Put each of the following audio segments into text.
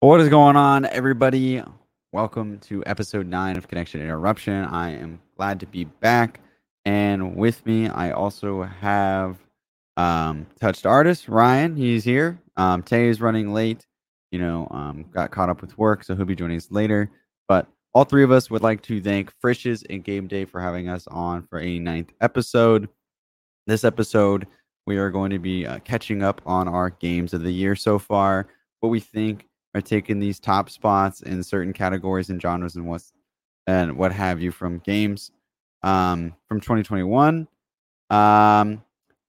What is going on, everybody? Welcome to episode nine of Connection Interruption. I am glad to be back, and with me, I also have um, touched artist Ryan. He's here. Um, Tay is running late. You know, um, got caught up with work, so he'll be joining us later. But all three of us would like to thank Frisch's and Game Day for having us on for a ninth episode. This episode, we are going to be uh, catching up on our games of the year so far, what we think are taking these top spots in certain categories and genres and what's and what have you from games um, from 2021. Um,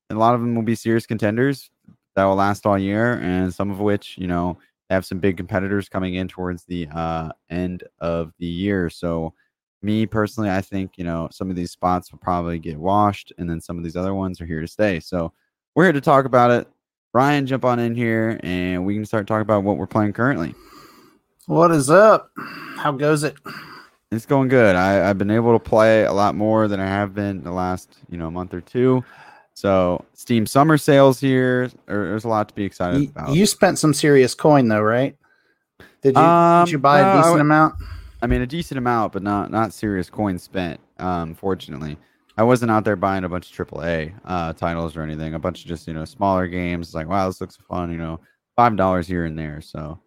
a lot of them will be serious contenders that will last all year, and some of which, you know, have some big competitors coming in towards the uh, end of the year. So, me personally, I think you know some of these spots will probably get washed, and then some of these other ones are here to stay. So, we're here to talk about it. Ryan, jump on in here, and we can start talking about what we're playing currently. What is up? How goes it? It's going good. I, I've been able to play a lot more than I have been the last you know month or two. So Steam summer sales here. There's a lot to be excited You, about. you spent some serious coin though, right? Did you, Um, did you buy no, a decent amount? I mean, a decent amount, but not not serious coin spent. Um, fortunately, I wasn't out there buying a bunch of AAA uh, titles or anything. A bunch of just you know smaller games. It's like, wow, this looks fun. You know, five dollars here and there. So,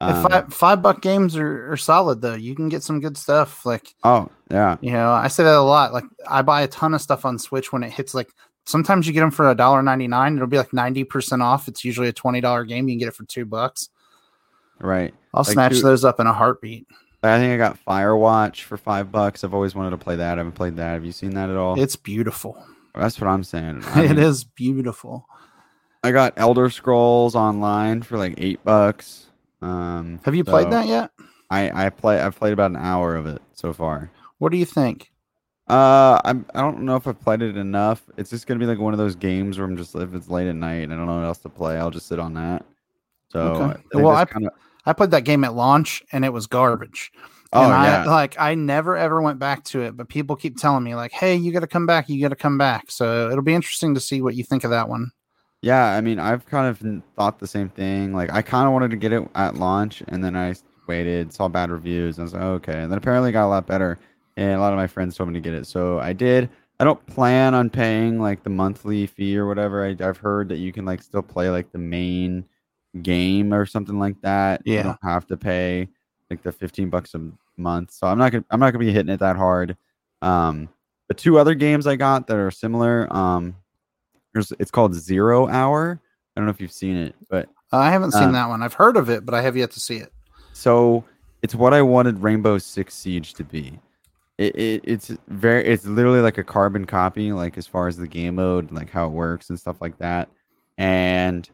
um, five, five buck games are, are solid though. You can get some good stuff. Like oh yeah, you know, I say that a lot. Like I buy a ton of stuff on Switch when it hits like. Sometimes you get them for a dollar ninety nine. It'll be like ninety percent off. It's usually a twenty dollar game. You can get it for two bucks. right. I'll Like snatch two- those up in a heartbeat. I think I got Firewatch for five bucks. I've always wanted to play that. I haven't played that. Have you seen that at all? It's beautiful. That's what I'm saying. I mean, is beautiful. I got Elder Scrolls Online for like eight bucks. Um, Have you played that yet? I I play. I've played about an hour of it so far. What do you think? Uh, I'm. I don't know if I've played it enough. It's just gonna be like one of those games where I'm just if it's late at night and I don't know what else to play, I'll just sit on that. So, Okay. I Well, I- kinda, I played that game at launch and it was garbage. oh and I yeah, like I never ever went back to it, but people keep telling me like, "Hey, you got to come back. You got to come back." So it'll be interesting to see what you think of that one. yeah. I mean, I've kind of thought the same thing. Like, I kind of wanted to get it at launch, and then I waited, saw bad reviews, and I was like, okay. And then apparently it got a lot better, and a lot of my friends told me to get it, so I did. I don't plan on paying like the monthly fee or whatever. I, I've heard that you can like still play like the main game or something like that. You Yeah. don't have to pay like the 15 bucks a month. So I'm not gonna I'm not gonna be hitting it that hard. Um the two other games I got that are similar, um there's it's called Zero Hour. I don't know if you've seen it, but Uh, I haven't seen Uh, that one. I've heard of it, but I have yet to see it. so it's what I wanted Rainbow Six Siege to be. It, it it's very it's literally like a carbon copy, like as far as the game mode, like how it works and stuff like that. And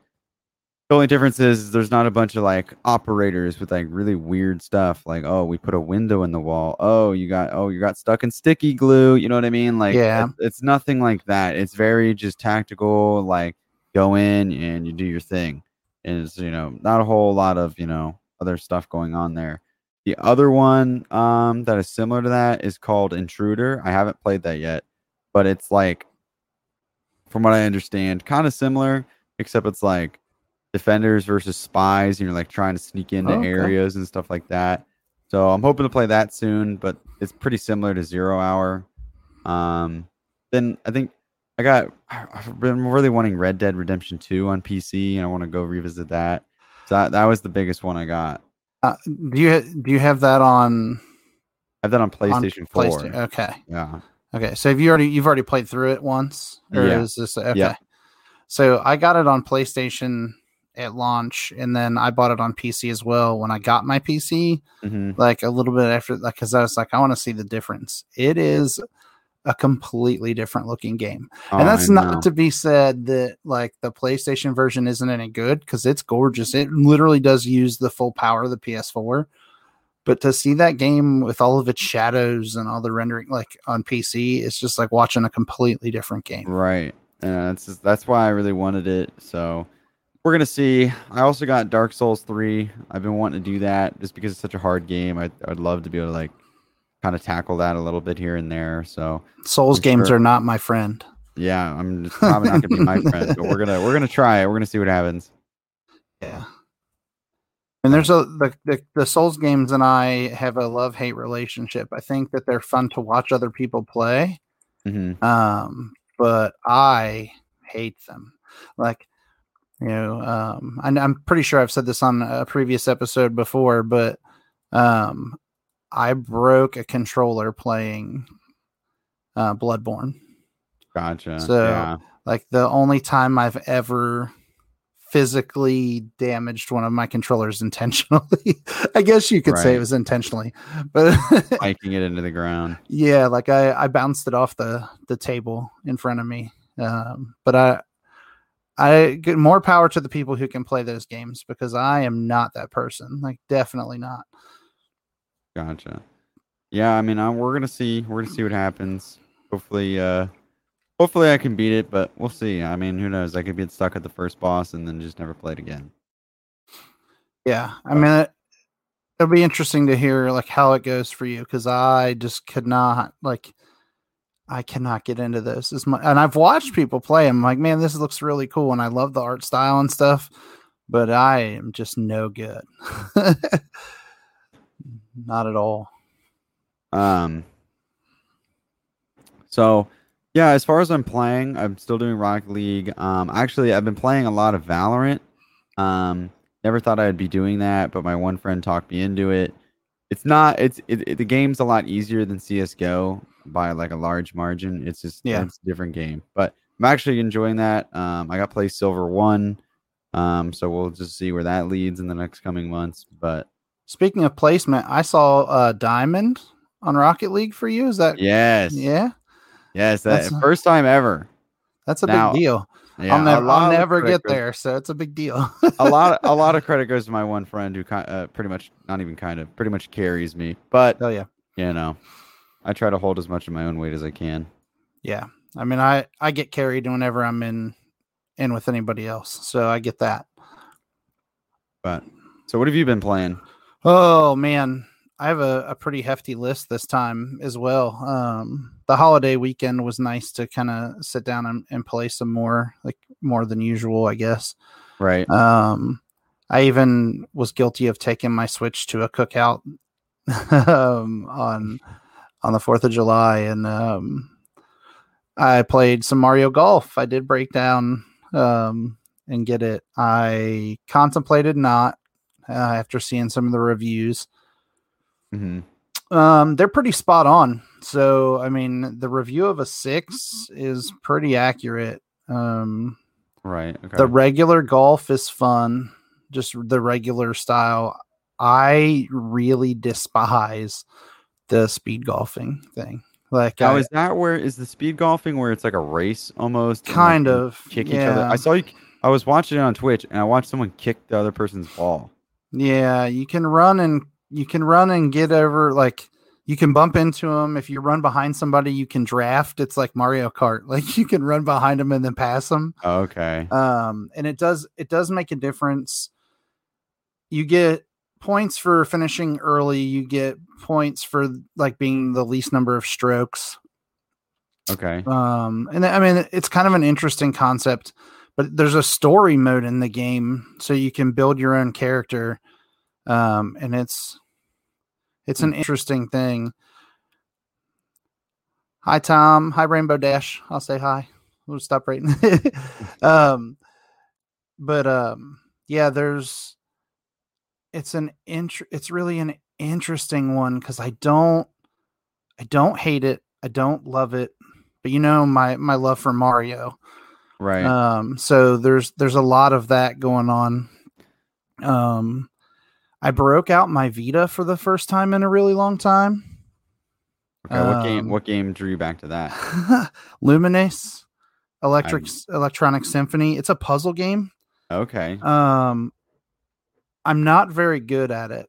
the only difference is there's not a bunch of like operators with like really weird stuff, like oh we put a window in the wall, oh you got oh you got stuck in sticky glue, you know what I mean? Like Yeah. it's, it's nothing like that. It's very just tactical, like go in and you do your thing. And it's you know not a whole lot of you know other stuff going on there. The other one um, that is similar to that is called Intruder. I haven't played that yet, but it's like, from what I understand, kind of similar, except it's like defenders versus spies, and you're like trying to sneak into Oh, okay. areas and stuff like that. So I'm hoping to play that soon, but it's pretty similar to Zero Hour. Um, then I think I got I've been really wanting Red Dead Redemption 2 on PC, and I want to go revisit that. So that, that was the biggest one I got. Uh, do you do you have that on, I've done on on PlayStation 4. PlayStation? Okay, Yeah. okay. So have you already you've already played through it once, or Yeah. is this okay? Yeah. So I got it on PlayStation at launch, and then I bought it on PC as well when I got my PC. hmm like a little bit after like because I was like, I want to see the difference. It is a completely different looking game. and that's not to be said that like the PlayStation version isn't any good because it's gorgeous. It literally does use the full power of the PS4. But to see that game with all of its shadows and all the rendering like on PC, it's just like watching a completely different game. right. Yeah, that's just, that's why I really wanted it. So we're gonna see. I also got Dark Souls three. I've been wanting to do that just because it's such a hard game. I I'd love to be able to like kind of tackle that a little bit here and there. So Souls For games sure. are not my friend. yeah, I'm just probably not gonna be my friend, but we're gonna we're gonna try it. We're gonna see what happens. Yeah. And there's a the, the, the Souls games and I have a love hate relationship. I think that they're fun to watch other people play, Mhm. um, but I hate them. Like, you know, um, I, I'm pretty sure I've said this on a previous episode before, but um, I broke a controller playing uh, Bloodborne. Gotcha. So- yeah. Like the only time I've ever physically damaged one of my controllers intentionally. I guess you could say it was intentionally, but hiking it into the ground. yeah, like I, I bounced it off the, the table in front of me. Um, but I, I get more power to the people who can play those games because I am not that person. Like definitely not. Gotcha. Yeah, I mean, I, we're gonna see. We're gonna see what happens. Hopefully, uh, hopefully I can beat it, but we'll see. I mean, who knows? I could get stuck at the first boss and then just never play it again. Yeah, I mean, it, it'll be interesting to hear like how it goes for you because I just could not like, I cannot get into this as much. And I've watched people play. I'm like, man, this looks really cool, and I love the art style and stuff, but I am just no good. not at all. Um. So, yeah, as far as I'm playing, I'm still doing Rocket League. Um, actually, I've been playing a lot of Valorant. Um, never thought I'd be doing that, but my one friend talked me into it. It's not. It's it, it- the game's a lot easier than CS:GO by like a large margin. It's just Yeah. it's a different game, but I'm actually enjoying that. Um, I got play Silver One. Um, so we'll just see where that leads in the next coming months. But Speaking of placement, I saw uh, Diamond on Rocket League for you. Is that yes, yeah? yes, that That's- first time ever. That's a Now, big deal. Yeah, I'll, a never, I'll never get goes- there, so it's a big deal. a lot, a lot of credit goes to my one friend who kind, uh, pretty much, not even kind of, pretty much carries me. But oh yeah, you know, I try to hold as much of my own weight as I can. yeah. I mean, I I get carried whenever I'm in in with anybody else, so I get that. But so, what have you been playing? Oh man, I have a, a pretty hefty list this time as well. Um, the holiday weekend was nice to kind of sit down and, and play some more, like more than usual, I guess. Right. Um, I even was guilty of taking my Switch to a cookout um, on on the Fourth of July, and um, I played some Mario Golf. I did break down um, and get it. I contemplated not uh, after seeing some of the reviews. hmm Um, they're pretty spot on. So, I mean, the review of a six is pretty accurate. Um, Right. Okay. the regular golf is fun, just the regular style. I really despise the speed golfing thing. Like, now, I, is that where is the speed golfing where it's like a race almost? like, kind of kick yeah, each other. I saw you. I was watching it on Twitch, and I watched someone kick the other person's ball. Yeah, you can run and you can run and get over like you can bump into them. If you run behind somebody, you can draft. It's like Mario Kart. Like you can run behind them and then pass them. Okay. um and it does it does make a difference you get points for finishing early. You get points for like being the least number of strokes. Okay. um and i mean it's kind of an interesting concept but there's a story mode in the game so you can build your own character um and it's it's an interesting thing. Hi tom. Hi rainbow dash. I'll say hi. We'll stop rating um but um yeah there's it's an int- it's really an interesting one because i don't i don't hate it i don't love it but you know my my love for mario Right. um so there's there's a lot of that going on um i broke out my vita for the first time in a really long time okay. What game? um, What game drew you back to that? Lumines electric electronic symphony it's a puzzle game Okay. um i'm not very good at it.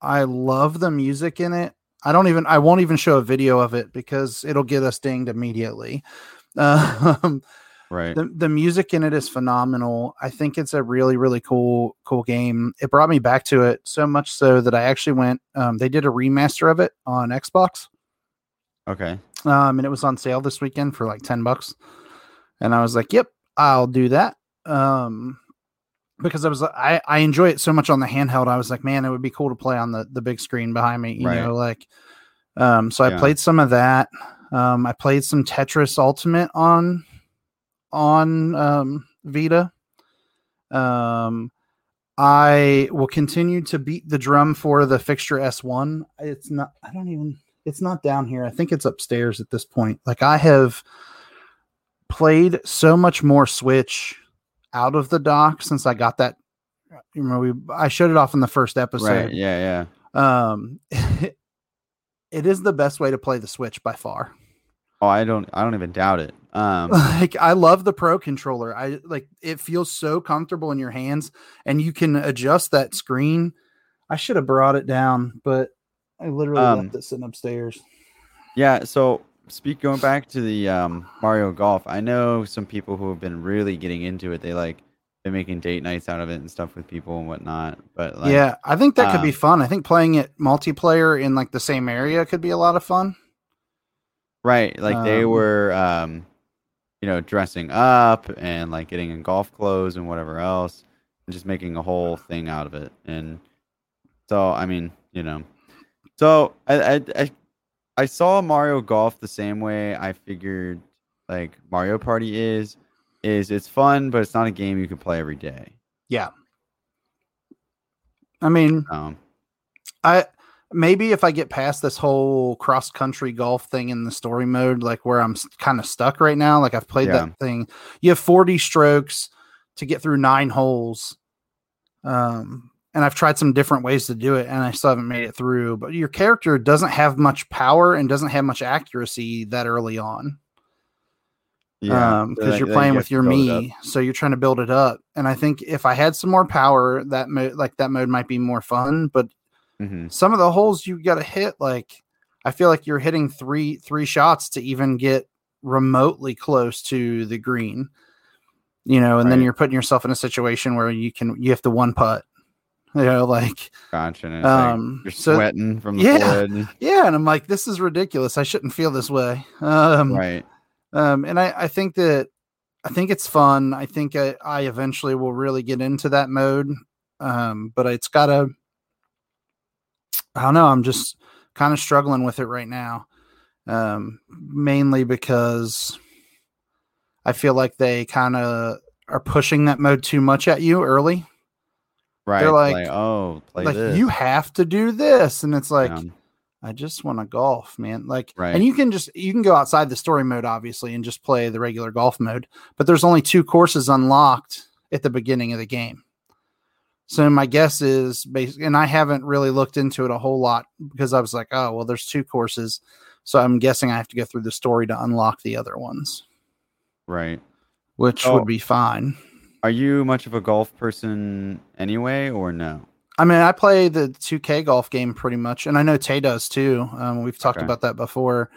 I love the music in it. I don't even i won't even show a video of it because it'll get us dinged immediately. Um Right. the, the music in it is phenomenal. I think it's a really really cool cool game. It brought me back to it so much so that i actually went um, they did a remaster of it on xbox. Okay. um, and it was on sale this weekend for like 10 bucks. And i was like yep i'll do that. Um, because I was I I enjoy it so much on the handheld. I was like, man, it would be cool to play on the the big screen behind me. You right. know, like um. So yeah. I played some of that. Um, I played some Tetris Ultimate on on um, Vita. Um, I will continue to beat the drum for the fixture S1. It's not. I don't even. It's not down here. I think it's upstairs at this point. Like I have played so much more Switch out of the dock since I got that. You know, we I showed it off in the first episode. Right. Yeah. Yeah. Um, it is the best way to play the Switch by far. Oh, I don't. I don't even doubt it. Um, like I love the Pro controller. I like it feels so comfortable in your hands, and you can adjust that screen. I should have brought it down, but I literally um, left it sitting upstairs. Yeah. So speak going back to the um, Mario Golf, I know some people who have been really getting into it. They like been making date nights out of it and stuff with people and whatnot. But like, yeah, I think that could be um, fun. I think playing it multiplayer in like the same area could be a lot of fun. Right, like um, they were, um, you know, dressing up and like getting in golf clothes and whatever else, and just making a whole thing out of it. And so, I mean, you know, so I, I, I I saw Mario Golf the same way I figured like Mario Party is is it's fun, but it's not a game you can play every day. Yeah. I mean, um, I maybe if I get past this whole cross country golf thing in the story mode, like where I'm kind of stuck right now, like I've played yeah. that thing. You have 40 strokes to get through nine holes. Um, and I've tried some different ways to do it, and I still haven't made it through. But your character doesn't have much power and doesn't have much accuracy that early on. Yeah, because um, you're playing with your me, so you're trying to build it up. And I think if I had some more power, that mode, like that mode, might be more fun. But mm-hmm. some of the holes you got to hit, like I feel like you're hitting three three shots to even get remotely close to the green. You know, and right. then you're putting yourself in a situation where you can you have to one putt you know, like. Um, like you're so, sweating from the yeah, Yeah, and I'm like, this is ridiculous. I shouldn't feel this way. Um, right. Um, and I, I think that I think it's fun. I think I, I eventually will really get into that mode. Um, but it's gotta I don't know, I'm just kind of struggling with it right now. Um, mainly because I feel like they kind of are pushing that mode too much at you early. Right. They're like, like oh, like this. you have to do this, and it's like, yeah. I just want to golf, man. Like, right. and you can just you can go outside the story mode, obviously, and just play the regular golf mode. But there's only two courses unlocked at the beginning of the game. So my guess is, basically, and I haven't really looked into it a whole lot because I was like, oh, well, there's two courses, so I'm guessing I have to go through the story to unlock the other ones. Right. Which oh. would be fine. Are you much of a golf person anyway, or no? I mean, I play the 2K golf game pretty much, and I know Tay does too. Um, we've talked okay. about that before.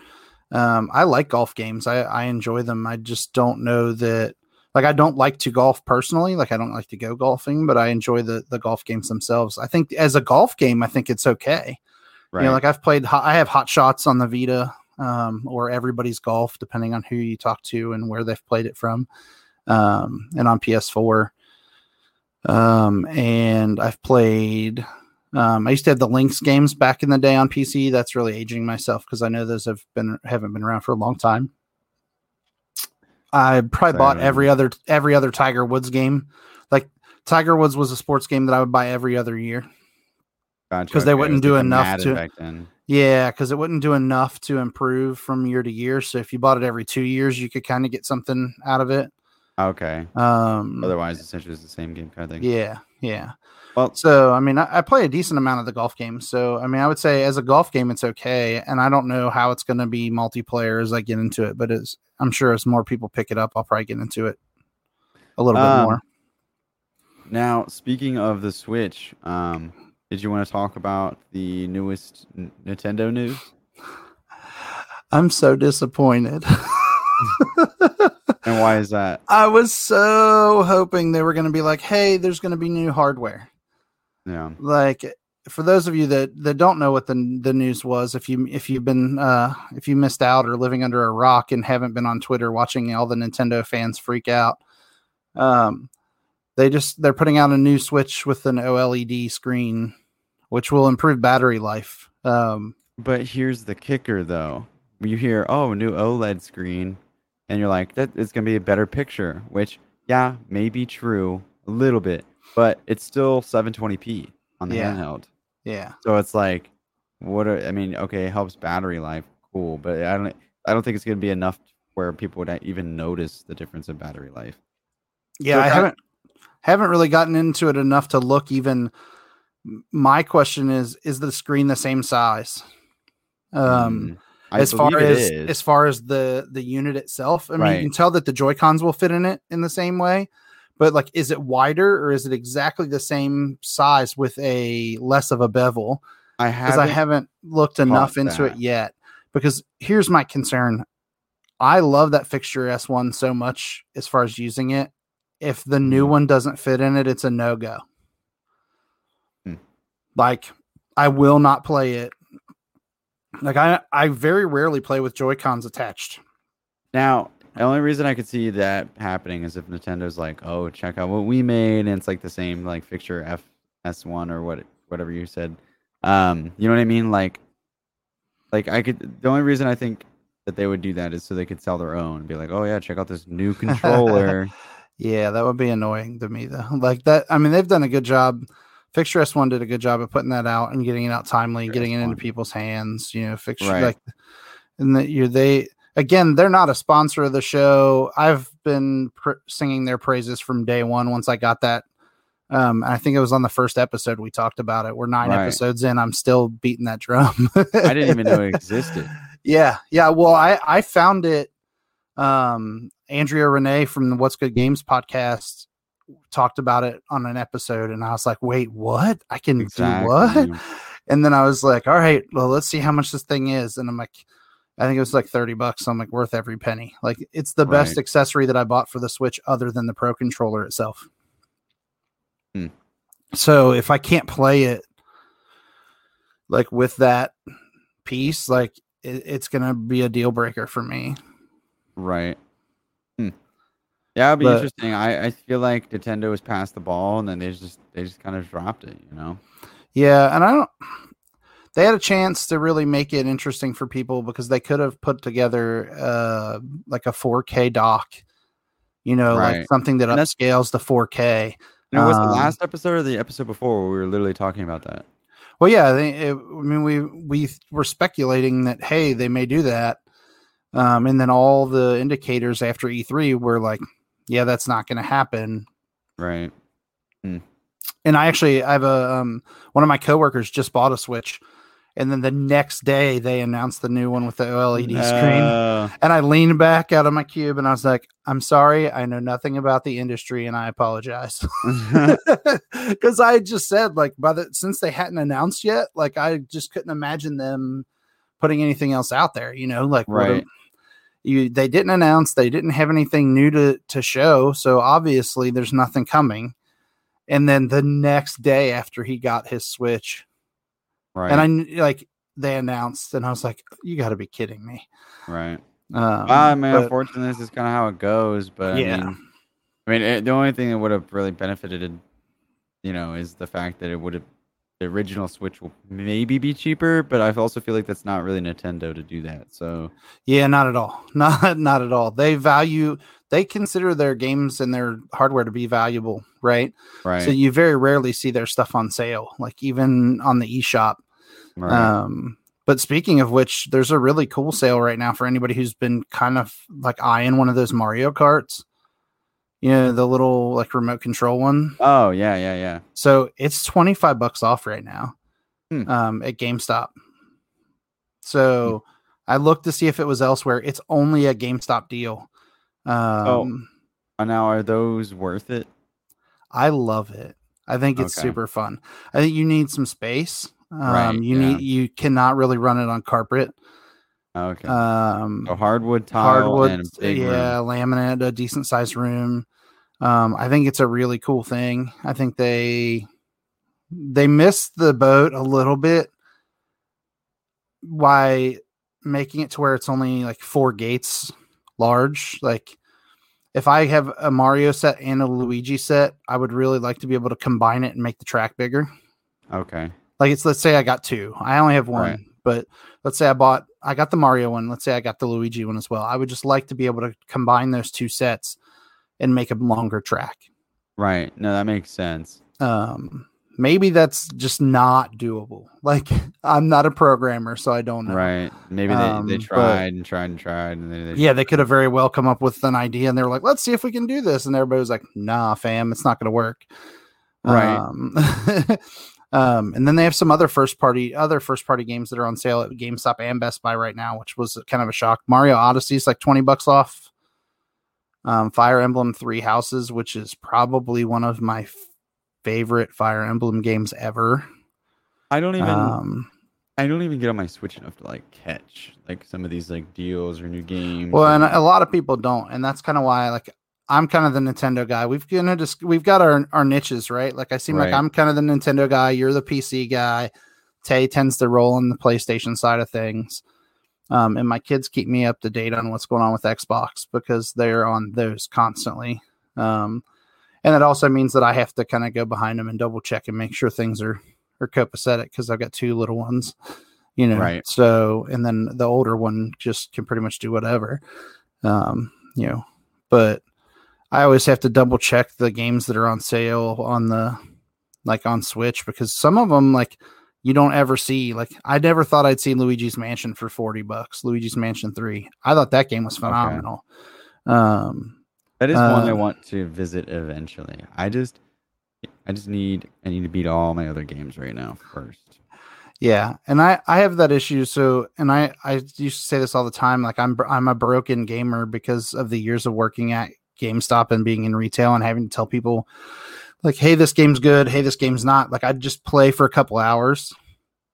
Um, I like golf games. I, I enjoy them. I just don't know that. Like, I don't like to golf personally. Like, I don't like to go golfing, but I enjoy the the golf games themselves. I think as a golf game, I think it's okay. Right. You know, like I've played. I have hot shots on the Vita, um, or everybody's golf, depending on who you talk to and where they've played it from um, and on PS4. Um, and I've played. Um, I used to have the Links games back in the day on PC. That's really aging myself because I know those have been haven't been around for a long time. I probably bought every other every other Tiger Woods game. Like Tiger Woods was a sports game that I would buy every other year because gotcha, they okay. wouldn't do enough to. Yeah, because it wouldn't do enough to improve from year to year. So if you bought it every two years, you could kind of get something out of it. Okay. Um, Otherwise, essentially, it's the same game kind of thing. Yeah, yeah. Well, so I mean, I, I, play a decent amount of the golf games. So I mean, I would say as a golf game, it's okay. And I don't know how it's going to be multiplayer as I get into it, but I'm sure as more people pick it up, I'll probably get into it a little um, bit more. Now, speaking of the Switch, um, did you want to talk about the newest N- Nintendo news? I'm so disappointed. and why is that? I was so hoping they were going to be like, "Hey, there's going to be new hardware." Yeah. Like for those of you that that don't know what the the news was, if you if you've been uh if you missed out or living under a rock and haven't been on Twitter watching all the Nintendo fans freak out, um, they just they're putting out a new Switch with an OLED screen, which will improve battery life. Um, but here's the kicker, though. You hear, "Oh, new OLED screen," and you're like, "That is going to be a better picture." Which, yeah, may be true a little bit, but it's still 720p on the Yeah. handheld. yeah, So it's like, what? Are, I mean, okay, it helps battery life, cool, but I don't, I don't think it's going to be enough where people would even notice the difference in battery life. yeah. So I haven't haven't really gotten into it enough to look even. My question is: Is the screen the same size? Um, Mm, I as far as is. as far as the the unit itself, I mean, Right. you can tell that the Joy Cons will fit in it in the same way. But like, is it wider or is it exactly the same size with a less of a bevel? I because I haven't. looked enough into it yet. Because here's my concern: I love that fixture S one so much as far as using it. If the new Mhm. one doesn't fit in it, it's a no go. Hmm. Like I will not play it. Like I, I very rarely play with Joy Cons attached. Now, the only reason I could see that happening is if Nintendo's like, "Oh, check out what we made," and it's like the same like fixture F S one or what whatever you said. Um, you know what I mean? Like, like I could. The only reason I think that they would do that is so they could sell their own. Be like, "Oh yeah, check out this new controller." Yeah, that would be annoying to me though. Like that. I mean, they've done a good job. Fixture S one did a good job of putting that out and getting it out timely Fixture getting it into people's hands. You know, fixture Right. like, and that you they again they're not a sponsor of the show. I've been pr- singing their praises from day one. Once I got that, um, and I think it was on the first episode we talked about it. We're nine Right. episodes in. I'm still beating that drum. I didn't even know it existed. Yeah, yeah. Well, I I found it. Um, Andrea Rene from the What's Good Games podcast talked about it on an episode, and I was like, "Wait, what? I can do what?" And then I was like, "All right, well, let's see how much this thing is." And I'm like, "I think it was like thirty bucks." So I'm like, "Worth every penny." Like, it's the best accessory that I bought for the Switch, other than the Pro controller itself. Hmm. So if I can't play it, like with that piece, like it, it's gonna be a deal breaker for me. Right. Yeah, it'd be But- interesting. I, I feel like Nintendo was past the ball and then they just they just kind of dropped it, you know? Yeah, and I don't. They had a chance to really make it interesting for people because they could have put together uh, like a 4K dock, you know, like something that And upscales to 4K. And it was the Um, last episode or the episode before where we were literally talking about that. Well, yeah, they, it, I mean, we we were speculating that hey, they may do that, um, and then all the indicators after E3 were like, yeah, that's not going to happen. Right. And I actually, I have a um, one of my coworkers just bought a Switch, and then the next day they announced the new one with the OLED screen. Uh, And I leaned back out of my cube and I was like, I'm sorry. I know nothing about the industry and I apologize. Because I just said, like, by the since they hadn't announced yet, like, I just couldn't imagine them putting anything else out there, you know, like, Right. You they didn't announce, they didn't have anything new to, to show. So obviously there's nothing coming. And then the next day after he got his Switch, right. and I like, they announced, and I was like, you got to be kidding me. right. Um, I mean, but- unfortunately, this is kind of how it goes. But Yeah. I mean, I mean, it, the only thing that would have really benefited, you know, is the fact that it would have the original Switch will maybe be cheaper. But I also feel like that's not really Nintendo to do that. So Yeah, not at all. Not not at all. They value they consider their games and their hardware to be valuable, right? right, So you very rarely see their stuff on sale, like even on the eShop. right. Um but speaking of which, there's a really cool sale right now for anybody who's been kind of like eyeing one of those Mario Karts. You know, the little like remote control one. oh yeah, yeah, yeah. So it's 25 bucks off right now Hmm. um, at GameStop. So I looked to see if it was elsewhere. It's only a GameStop deal. Um, Uh, now, are those worth it? I love it. I think it's Okay. super fun. I think you need some space. Um, Right, you yeah. need you cannot really run it on carpet. Okay. Um, so hardwood tile hardwood, and a big yeah, room. laminate, a decent sized room. Um, I think it's a really cool thing. I think they they missed the boat a little bit by making it to where it's only like four gates large. Like if I have a Mario set and a Luigi set, I would really like to be able to combine it and make the track bigger. Okay. Like it's let's say I got two. I only have one, right. but let's say I bought I got the Mario one. Let's say I got the Luigi one as well. I would just like to be able to combine those two sets and make a longer track. Right. No, that makes sense. Um maybe that's just not doable. Like I'm not a programmer, so I don't know. Right. Maybe they, um, they tried and tried and tried and they, they yeah, they could have very well come up with an idea and they were like, let's see if we can do this. And everybody was like, nah, fam, it's not gonna work. Right. Um, um, and then they have some other first party other first party games that are on sale at GameStop and Best Buy right now, which was kind of a shock. Mario Odyssey is like 20 bucks off. Um, Fire Emblem Three Houses, which is probably one of my favorite Fire Emblem games ever. I don't even um, I don't even get on my Switch enough to like catch like some of these like deals or new games. Well, and a lot of people don't, and that's kind of why like I'm kind of the Nintendo guy. We've you know just we've got our our niches, right? Like I seem right. like I'm kind of the Nintendo guy. You're the PC guy. Tay tends to roll in the PlayStation side of things. Um, and my kids keep me up to date on what's going on with Xbox because they're on those constantly. Um, and it also means that I have to kind of go behind them and double check and make sure things are are copacetic because I've got two little ones, you know. Right. So and then the older one just can pretty much do whatever, um, you know. But I always have to double check the games that are on sale on the like on Switch because some of them like you don't ever see. Like I never thought I'd see Luigi's Mansion for forty bucks. Luigi's Mansion Three. I thought that game was phenomenal. Okay. Um, that is one I uh, want to visit eventually. I just, I just need, I need to beat all my other games right now first. Yeah, and I I have that issue. So, and I I used to say this all the time. Like I'm I'm a broken gamer because of the years of working at GameStop and being in retail and having to tell people like, hey, this game's good. Hey, this game's not. Like I'd just play for a couple hours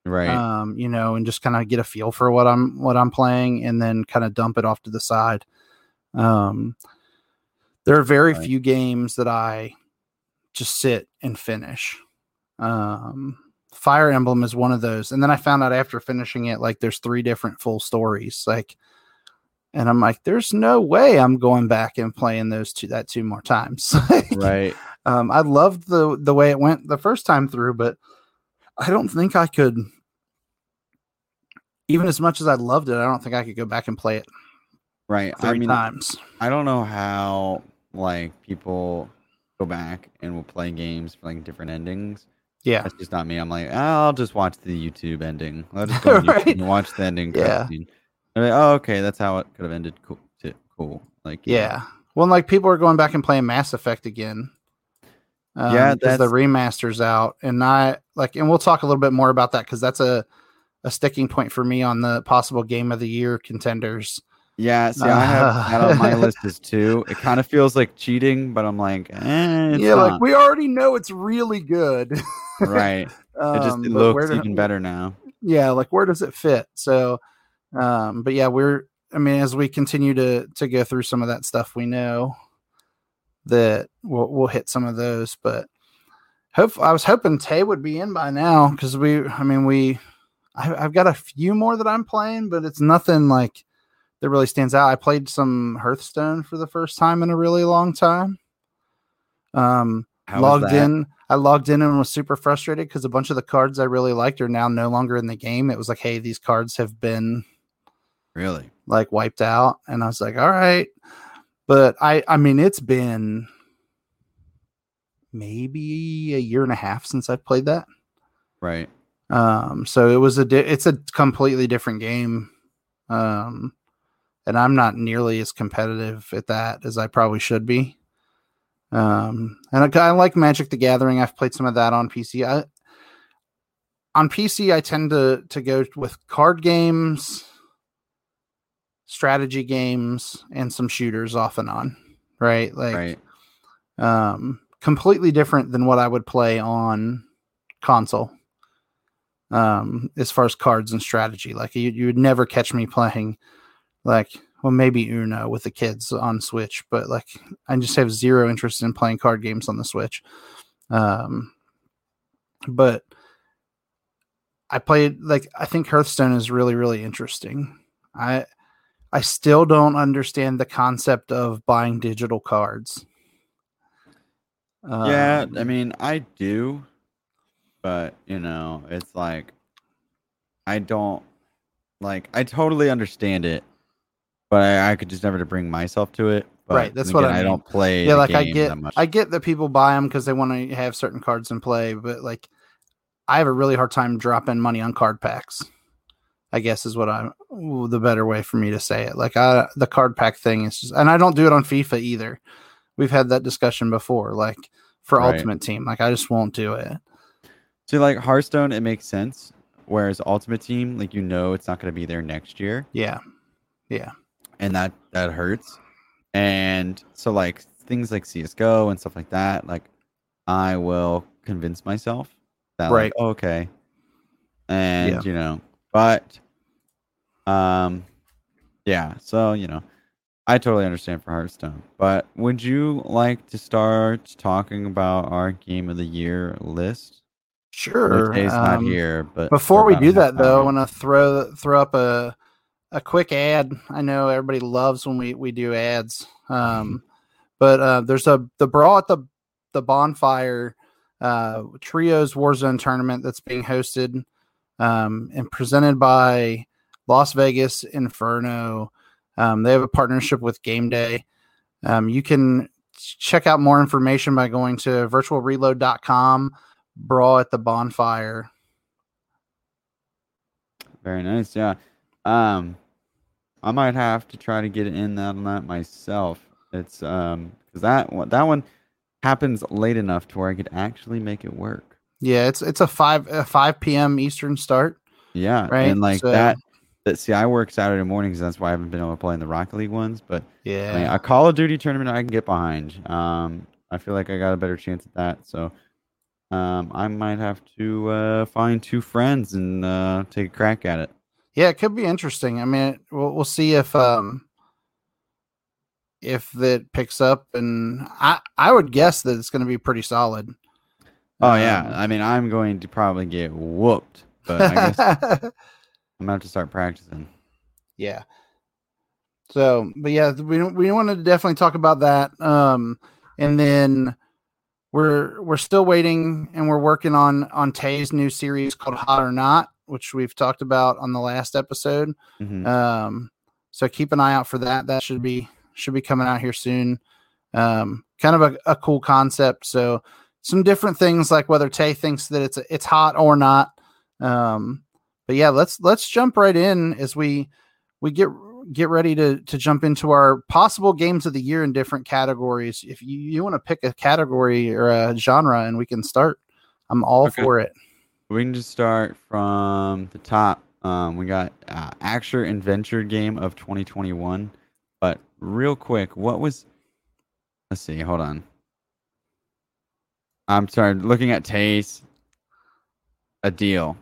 right um you know and just kind of get a feel for what i'm what i'm playing and then kind of dump it off to the side um there are very right. few games that I just sit and finish. Um, Fire Emblem is one of those. And then I found out after finishing it, like there's three different full stories. Like, and I'm like, there's no way I'm going back and playing those two that two more times. right. Um, I loved the the way it went the first time through, but I don't think I could. Even as much as I loved it, I don't think I could go back and play it. Right. Three I mean, times. I don't know how like people go back and will play games for like different endings. Yeah, that's just not me. I'm like, oh, I'll just watch the YouTube ending. I'll just go right? and watch the ending. Yeah. Like, oh, okay, that's how it could have ended. Cool. Cool. Like, yeah. yeah. Well, like people are going back and playing Mass Effect again. Um, yeah, because the remasters out, and I like, and we'll talk a little bit more about that because that's a a sticking point for me on the possible game of the year contenders. Yeah, see, I have that on my list is two. It kind of feels like cheating, but I'm like, eh, yeah, not. like we already know it's really good, right? um, it just it looks even better now. Yeah, like where does it fit? So, um, but yeah, we're. I mean, as we continue to to go through some of that stuff, we know that we'll we'll hit some of those. But hope I was hoping Tay would be in by now because we. I mean, we. I, I've got a few more that I'm playing, but it's nothing like that really stands out. I played some Hearthstone for the first time in a really long time. Um, How logged in. I logged in and was super frustrated because a bunch of the cards I really liked are now no longer in the game. It was like, hey, these cards have been really like wiped out, and I was like, all right. But I, I mean, it's been maybe a year and a half since I've played that. Right. Um, so it was a, di- it's a completely different game. Um, and I'm not nearly as competitive at that as I probably should be. Um, and I, I like Magic the Gathering. I've played some of that on PC. I, on PC, I tend to to go with card games, strategy games, and some shooters off and on. Right, like, right. um, completely different than what I would play on console. Um, as far as cards and strategy, like you, you would never catch me playing like well maybe uno with the kids on switch but like i just have zero interest in playing card games on the switch um but i played like i think hearthstone is really really interesting i I still don't understand the concept of buying digital cards. yeah, I um, mean, I do, but you know, it's like I don't like. I totally understand it, but I, I could just never bring myself to it. But right, that's again, what I, mean. I don't play. Yeah, like I get, I get that people buy them because they want to have certain cards in play, but like I have a really hard time dropping money on card packs. I guess is what I'm the better way for me to say it. Like I, the card pack thing is just, and I don't do it on FIFA either. We've had that discussion before. Like for right. Ultimate Team, like I just won't do it. So like Hearthstone, it makes sense. Whereas Ultimate Team, like you know, it's not going to be there next year. Yeah, yeah, and that that hurts. And so like things like CS:GO and stuff like that, like I will convince myself that right, like, oh, okay, and yeah. you know, but um, yeah. So you know, I totally understand for Hearthstone. But would you like to start talking about our game of the year list? Sure. Um, not here, but before we do that, though, I want to throw throw up a a quick ad. I know everybody loves when we we do ads. Um, but uh, there's a the brawl at the the bonfire uh, trios Warzone tournament that's being hosted um, and presented by Las Vegas Inferno. Um, they have a partnership with Game Day. Um, you can check out more information by going to virtualreload.com, brawl at the bonfire. Very nice. Yeah. Um, I might have to try to get in that on that myself. It's um because that one that one happens late enough to where I could actually make it work. Yeah, it's it's a five a five p.m. Eastern start. Yeah, right. And like so, that, that. See, I work Saturday mornings. That's why I haven't been able to play in the Rocket League ones. But yeah, I mean, a Call of Duty tournament I can get behind. Um, I feel like I got a better chance at that. So, um, I might have to uh, find two friends and uh, take a crack at it. Yeah, it could be interesting. I mean, we'll, we'll see if um if that picks up, and I I would guess that it's going to be pretty solid. Oh um, yeah, I mean, I'm going to probably get whooped, but I guess I'm gonna have to start practicing. Yeah. So, but yeah, we we want to definitely talk about that. Um, and then we're we're still waiting, and we're working on on Tay's new series called Hot or Not which we've talked about on the last episode. Mm-hmm. Um, so keep an eye out for that. That should be should be coming out here soon. Um, kind of a, a cool concept. So some different things like whether Tay thinks that it's it's hot or not. Um, but yeah, let's let's jump right in as we we get get ready to to jump into our possible games of the year in different categories. If you, you want to pick a category or a genre and we can start, I'm all okay. for it. We can just start from the top. Um, we got uh, action adventure game of 2021. But real quick, what was? Let's see. Hold on. I'm sorry. Looking at Taste, a deal.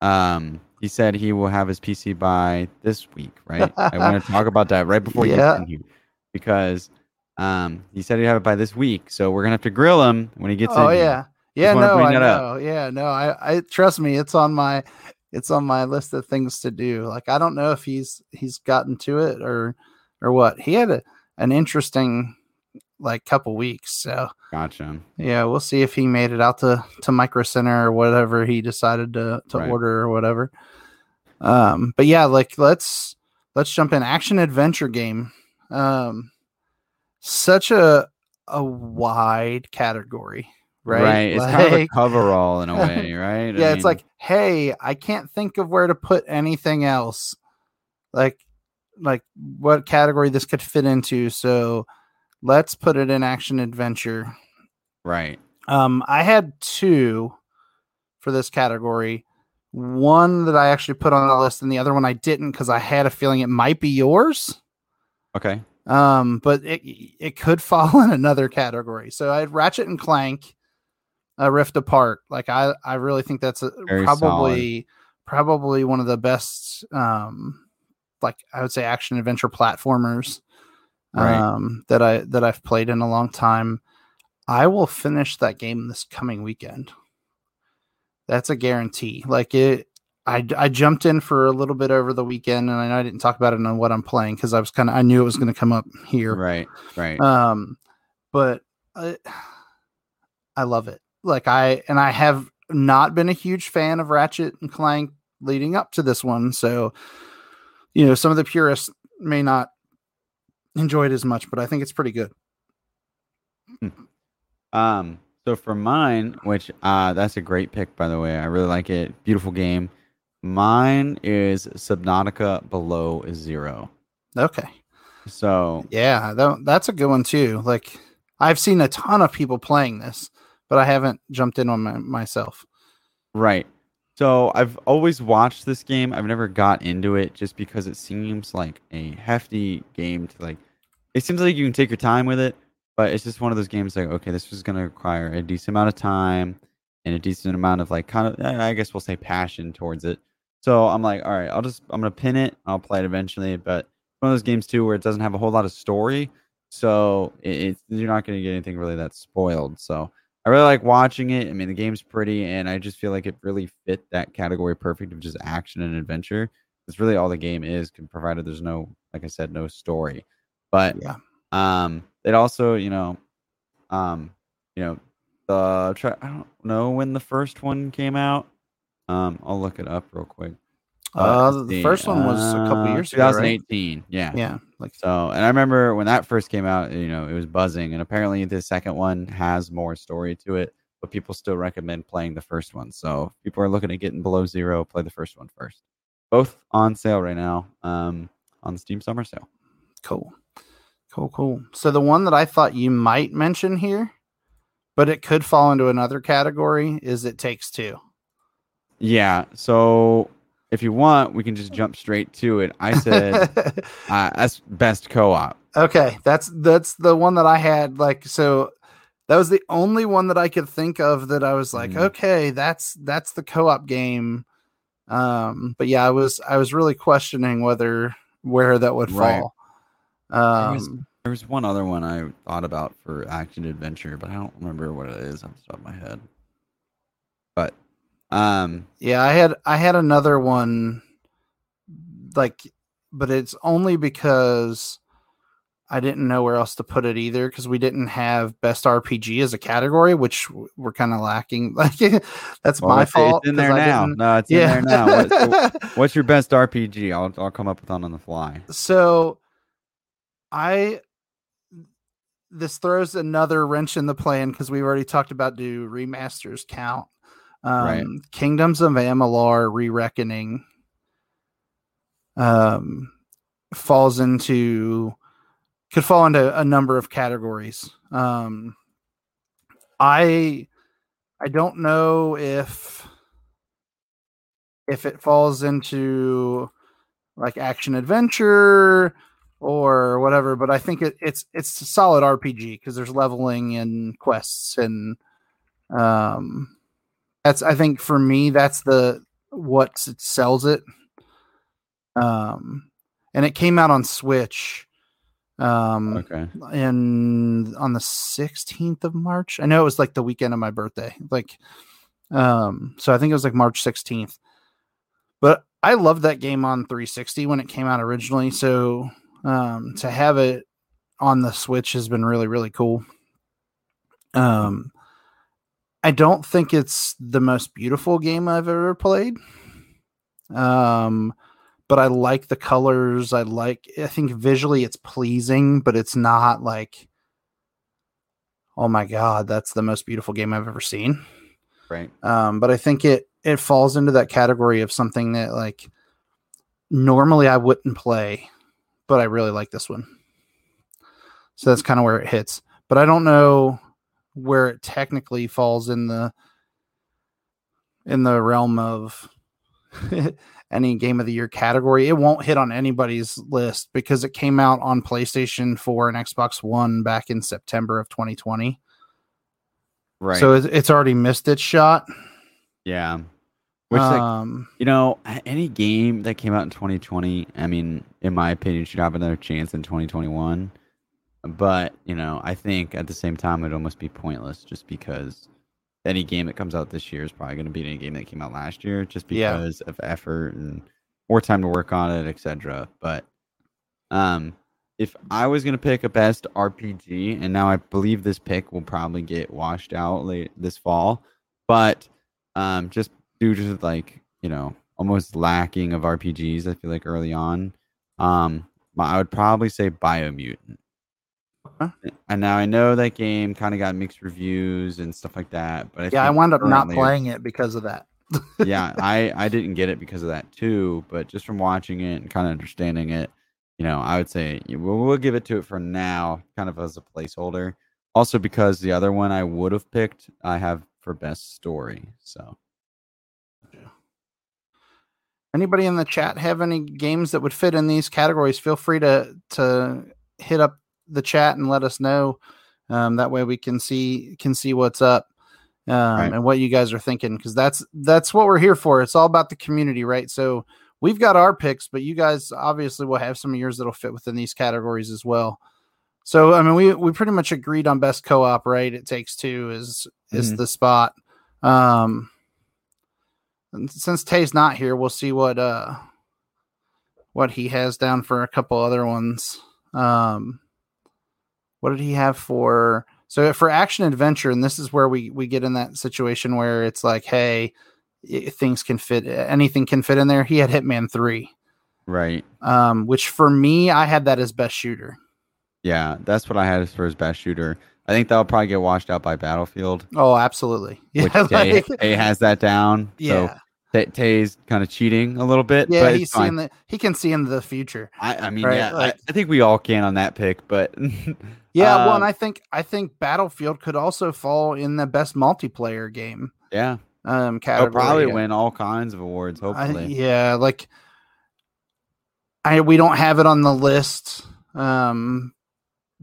Um, he said he will have his PC by this week, right? I want to talk about that right before yeah. you get because um, he said he'd have it by this week. So we're gonna have to grill him when he gets oh, in. Oh yeah. Yeah, no, I know. Up. Yeah, no, I, I trust me. It's on my, it's on my list of things to do. Like, I don't know if he's he's gotten to it or or what. He had a, an interesting like couple weeks. So gotcha. Yeah, we'll see if he made it out to to Micro Center or whatever he decided to to right. order or whatever. Um, but yeah, like let's let's jump in action adventure game. Um, such a a wide category right? Right. It's kind of a coverall in a way, right? yeah, I it's like, hey, I can't think of where to put anything else. Like, like what category this could fit into. So let's put it in action adventure. Right. Um, I had two for this category. One that I actually put on the list, and the other one I didn't because I had a feeling it might be yours. Okay. Um, but it it could fall in another category. So I had Ratchet and Clank, a Rift Apart. Like I, I really think that's a, probably solid. probably one of the best, um, like I would say, action adventure platformers right. um, that I that I've played in a long time. I will finish that game this coming weekend. That's a guarantee. Like it, I, I jumped in for a little bit over the weekend, and I, know I didn't talk about it on what I'm playing because I was kind of I knew it was going to come up here. Right, right. Um, but I, I love it. Like I and I have not been a huge fan of Ratchet and Clank leading up to this one, so you know some of the purists may not enjoy it as much, but I think it's pretty good. Hmm. Um, so for mine, which uh that's a great pick by the way. I really like it. Beautiful game. Mine is Subnautica Below Zero. Okay. So yeah, that, that's a good one too. Like I've seen a ton of people playing this, but I haven't jumped in on my, myself. Right. So I've always watched this game. I've never got into it just because it seems like a hefty game to like. It seems like you can take your time with it, but it's just one of those games like okay, this is going to require a decent amount of time and a decent amount of like kind of eh, I guess we'll say passion towards it. So I'm like, all right, I'll just I'm gonna pin it. I'll play it eventually, but one of those games too where it doesn't have a whole lot of story, so you're not gonna get anything really that spoiled. So I really like watching it. I mean, the game's pretty, and I just feel like it really fit that category perfect of just action and adventure. That's really all the game is, provided there's no, like I said, no story. But yeah, um, it also, you know, um, you know, the I don't know when the first one came out. Um, I'll look it up real quick. Uh, the first one was a couple uh, years 2018. ago. Right? Yeah. Yeah. Like so, and I remember when that first came out, you know, it was buzzing, and apparently the second one has more story to it, but people still recommend playing the first one. So, if people are looking at getting below zero, play the first one first. Both on sale right now, um, on the Steam Summer Sale. Cool, cool, cool. So the one that I thought you might mention here, but it could fall into another category, is It Takes Two. Yeah. So if you want, we can just jump straight to it. I said uh, that's best co-op. Okay, that's that's the one that I had. Like, so that was the only one that I could think of that I was like, mm. okay, that's that's the co-op game. Um, but yeah, I was I was really questioning whether where that would right. fall. Um, there was, there was one other one I thought about for action adventure, but I don't remember what it is off the top of my head. But um, yeah, I had I had another one, like, but it's only because I didn't know where else to put it either because we didn't have best RPG as a category, which we're kind of lacking. Like, that's well, my it's, fault. It's in there now. No, it's yeah. in there now. What's, what's your best RPG? I'll I'll come up with one on the fly. So, I this throws another wrench in the plan because we've already talked about do remasters count um, right. Kingdoms of Amalur Re-Reckoning um, falls into could fall into a number of categories. Um, I I don't know if if it falls into like action adventure or whatever, but I think it, it's it's a solid RPG because there's leveling and quests and um that's I think for me that's the what sells it. Um, and it came out on Switch. Um, okay. And on the 16th of March, I know it was like the weekend of my birthday. Like, um, so I think it was like March 16th. But I loved that game on 360 when it came out originally. So, um, to have it on the Switch has been really, really cool. Um, I don't think it's the most beautiful game I've ever played. Um, but I like the colors. I like. I think visually it's pleasing, but it's not like, oh my god, that's the most beautiful game I've ever seen. Right. Um, but I think it it falls into that category of something that like normally I wouldn't play, but I really like this one. So that's kind of where it hits. But I don't know where it technically falls in the in the realm of any game of the year category. It won't hit on anybody's list because it came out on PlayStation 4 and Xbox One back in September of 2020. Right. So it's already missed its shot. Yeah. Which, um, like, you know, any game that came out in 2020, I mean, in my opinion, should have another chance in 2021. But, you know, I think at the same time it'd almost be pointless just because any game that comes out this year is probably going to beat any game that came out last year, just because yeah. of effort and more time to work on it, etc. But um, if I was going to pick a best RPG, and now I believe this pick will probably get washed out late this fall, but um, just due to like you know almost lacking of RPGs, I feel like early on, um, I would probably say Biomutant. Huh? And now I know that game kind of got mixed reviews and stuff like that, but I yeah, I wound up not playing it because of that. yeah, I I didn't get it because of that too, but just from watching it and kind of understanding it, you know, I would say we'll, we'll give it to it for now, kind of as a placeholder. Also, because the other one I would have picked, I have for best story. So, anybody in the chat have any games that would fit in these categories? Feel free to to hit up the chat and let us know. Um, that way we can see can see what's up um, right. and what you guys are thinking because that's that's what we're here for. It's all about the community, right? So we've got our picks, but you guys obviously will have some of yours that'll fit within these categories as well. So I mean, we we pretty much agreed on best co-op, right? It takes two is is mm-hmm. the spot. Um, since Tay's not here, we'll see what uh what he has down for a couple other ones. Um, what did he have for? So for action adventure, and this is where we we get in that situation where it's like, hey, things can fit, anything can fit in there. He had Hitman three, right? Um, which for me, I had that as best shooter. Yeah, that's what I had as for his best shooter. I think that'll probably get washed out by Battlefield. Oh, absolutely. Yeah, which Tay, like, Tay has that down. Yeah. So Tay's kind of cheating a little bit. Yeah, he's seeing the he can see in the future. I, I mean, right? yeah, like, I, I, think we all can on that pick, but yeah, um, well, and I think I think Battlefield could also fall in the best multiplayer game. Yeah, um, category. He'll probably win all kinds of awards. Hopefully, I, yeah, like I we don't have it on the list. Um,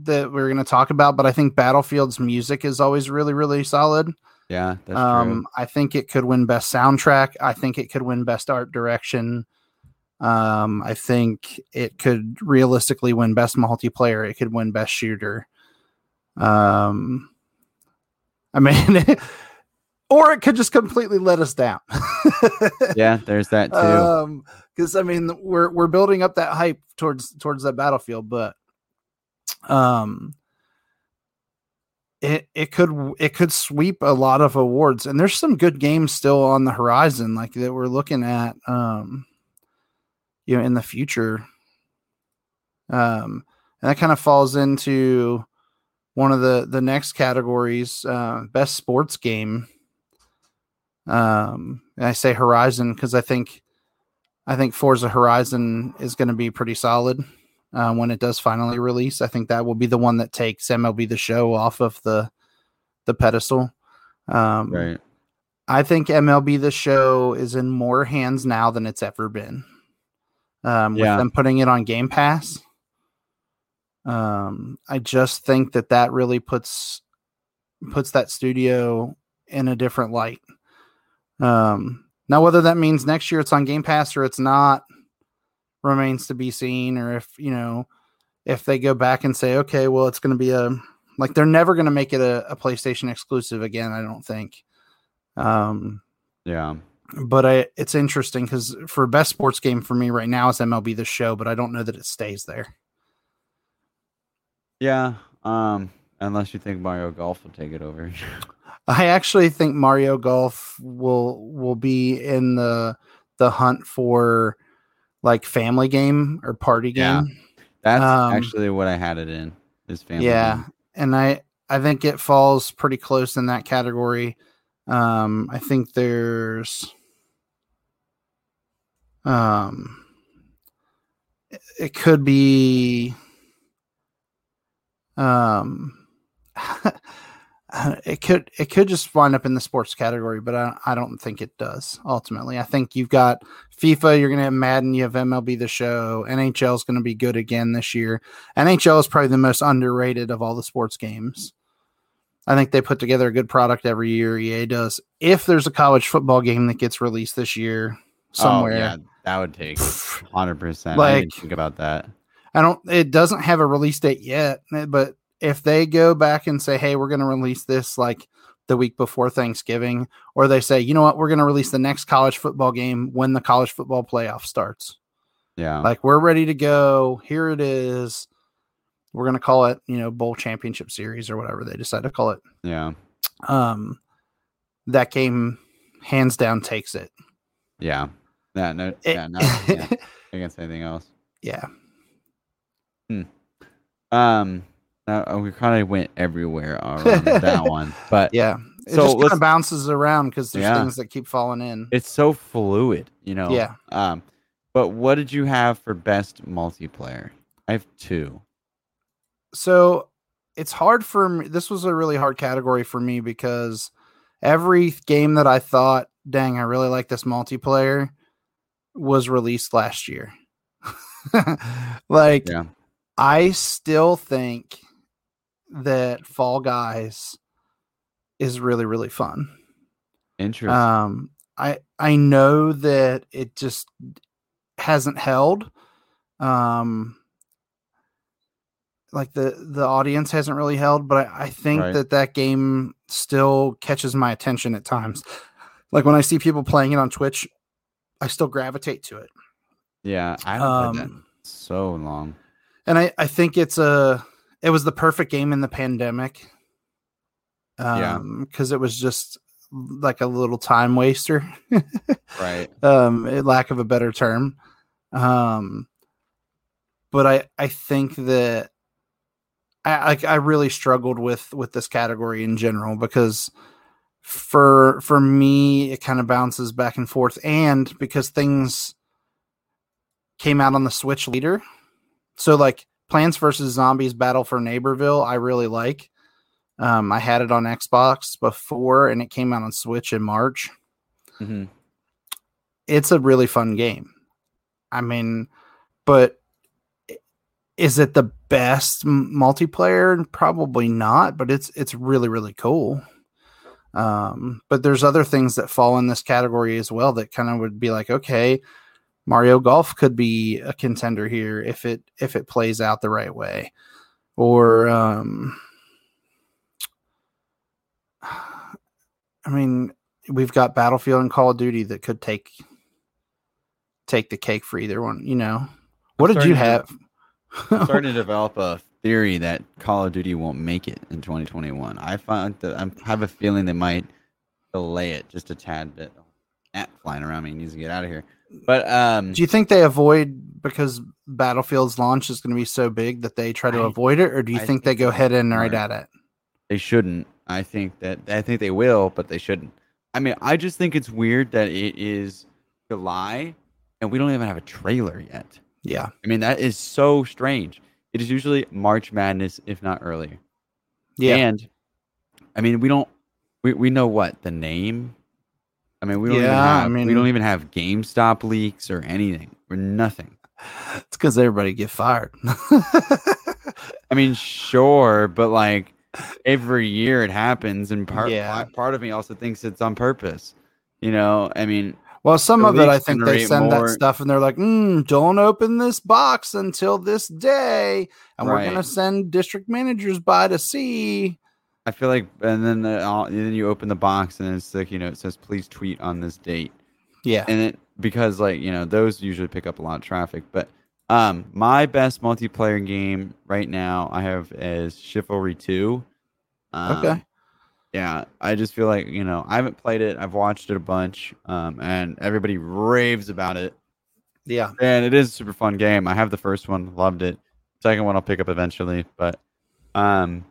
that we're going to talk about, but I think Battlefield's music is always really, really solid. Yeah, um, I think it could win best soundtrack. I think it could win best art direction. Um, I think it could realistically win best multiplayer. It could win best shooter. Um, I mean, or it could just completely let us down. yeah, there's that too. Um, because I mean, we're we're building up that hype towards towards that battlefield, but um it it could it could sweep a lot of awards and there's some good games still on the horizon like that we're looking at um you know in the future um and that kind of falls into one of the the next categories uh best sports game um and i say horizon because i think i think forza horizon is going to be pretty solid uh, when it does finally release. I think that will be the one that takes MLB the Show off of the the pedestal. Um, right. I think MLB the Show is in more hands now than it's ever been. Um, with yeah. them putting it on Game Pass. Um, I just think that that really puts puts that studio in a different light. Um, now, whether that means next year it's on Game Pass or it's not, remains to be seen or if you know if they go back and say okay well it's going to be a like they're never going to make it a, a, playstation exclusive again i don't think um yeah but I, it's interesting because for best sports game for me right now is mlb the show but i don't know that it stays there yeah um unless you think mario golf will take it over i actually think mario golf will will be in the the hunt for like family game or party game. Yeah, that's um, actually what I had it in. Is family. Yeah, game. and I I think it falls pretty close in that category. Um, I think there's um, it could be um it could it could just wind up in the sports category, but I, I don't think it does. Ultimately, I think you've got FIFA, you're going to have Madden, you have MLB the Show, NHL is going to be good again this year. NHL is probably the most underrated of all the sports games. I think they put together a good product every year. EA does. If there's a college football game that gets released this year somewhere, oh, yeah, that would take hundred percent. Like, think about that. I don't. It doesn't have a release date yet, but if they go back and say, "Hey, we're going to release this like the week before Thanksgiving, or they say, you know what, we're going to release the next college football game when the college football playoff starts. Yeah. Like we're ready to go. Here it is. We're going to call it, you know, bowl championship series or whatever they decide to call it. Yeah. Um, that game hands down takes it. Yeah. Yeah. No, It- yeah, no, yeah, against anything else. yeah. Hmm. Um, uh, we kind of went everywhere around that one, but Yeah. It So just kind of bounces around because there's Yeah. things that keep falling in. it's so fluid, you know. Yeah. Um, but what did you have for best multiplayer? I have two. so it's hard for me. This was a really hard category for me because every game that I thought, dang, I really like this multiplayer was released last year. like, Yeah. I still think that Fall Guys is really, really fun. Interesting. Um, I I know that it just hasn't held. Um, like the the audience hasn't really held, but I, I think Right. that that game still catches my attention at times. Like when I see people playing it on Twitch, I still gravitate to it. yeah. I haven't Um, so long. and I I think it's a it was the perfect game in the pandemic. Yeah. Um, because it was just like a little time waster. Right. um lack of a better term um but i i think that i like i really struggled with with this category in general because for for me it kind of bounces back and forth and because things came out on the switch leader so like plants versus zombies battle for neighborville i really like um i had it on xbox before and it came out on switch in march hmm it's a really fun game. I mean, but is it the best m- multiplayer? Probably not, but it's it's really really cool. Um, but there's other things that fall in this category as well that kind of would be like, okay, Mario Golf could be a contender here if it if it plays out the right way, or um, I mean, we've got Battlefield and Call of Duty that could take take the cake for either one. You know, what did you have? I'm starting to develop a theory that Call of Duty won't make it in 2021. I find that I have a feeling they might delay it just a tad bit. Flying around me needs to get out of here. But um, do you think they avoid because Battlefield's launch is going to be so big that they try to I- avoid it, or do you I think they go head in right at it? they shouldn't. I think that I think they will, but they shouldn't. I mean, I just think it's weird that it is July and we don't even have a trailer yet. Yeah, I mean, that is so strange. It is usually March Madness, if not earlier. yeah, And I mean, we don't we, we know what the name. I mean, we don't even Yeah, I have we mean- don't even have GameStop leaks or anything. We're nothing. it's because everybody get fired. I mean, sure, but like every year it happens, and part Yeah. part of me also thinks it's on purpose. You know, I mean, well, some of it, I think they send more- that stuff, and they're like, mm, "Don't open this box until this day," and we're going to send district managers by to see. I feel like, and then the, and then you open the box and it's like you know it says please tweet on this date, Yeah, and it because like you know those usually pick up a lot of traffic. But um, my best multiplayer game right now I have is Chivalry Two. Um, Okay. Yeah, I just feel like you know I haven't played it. I've watched it a bunch, um, and everybody raves about it. yeah, And it is a super fun game. I have the first one, loved it. Second one I'll pick up eventually, but um,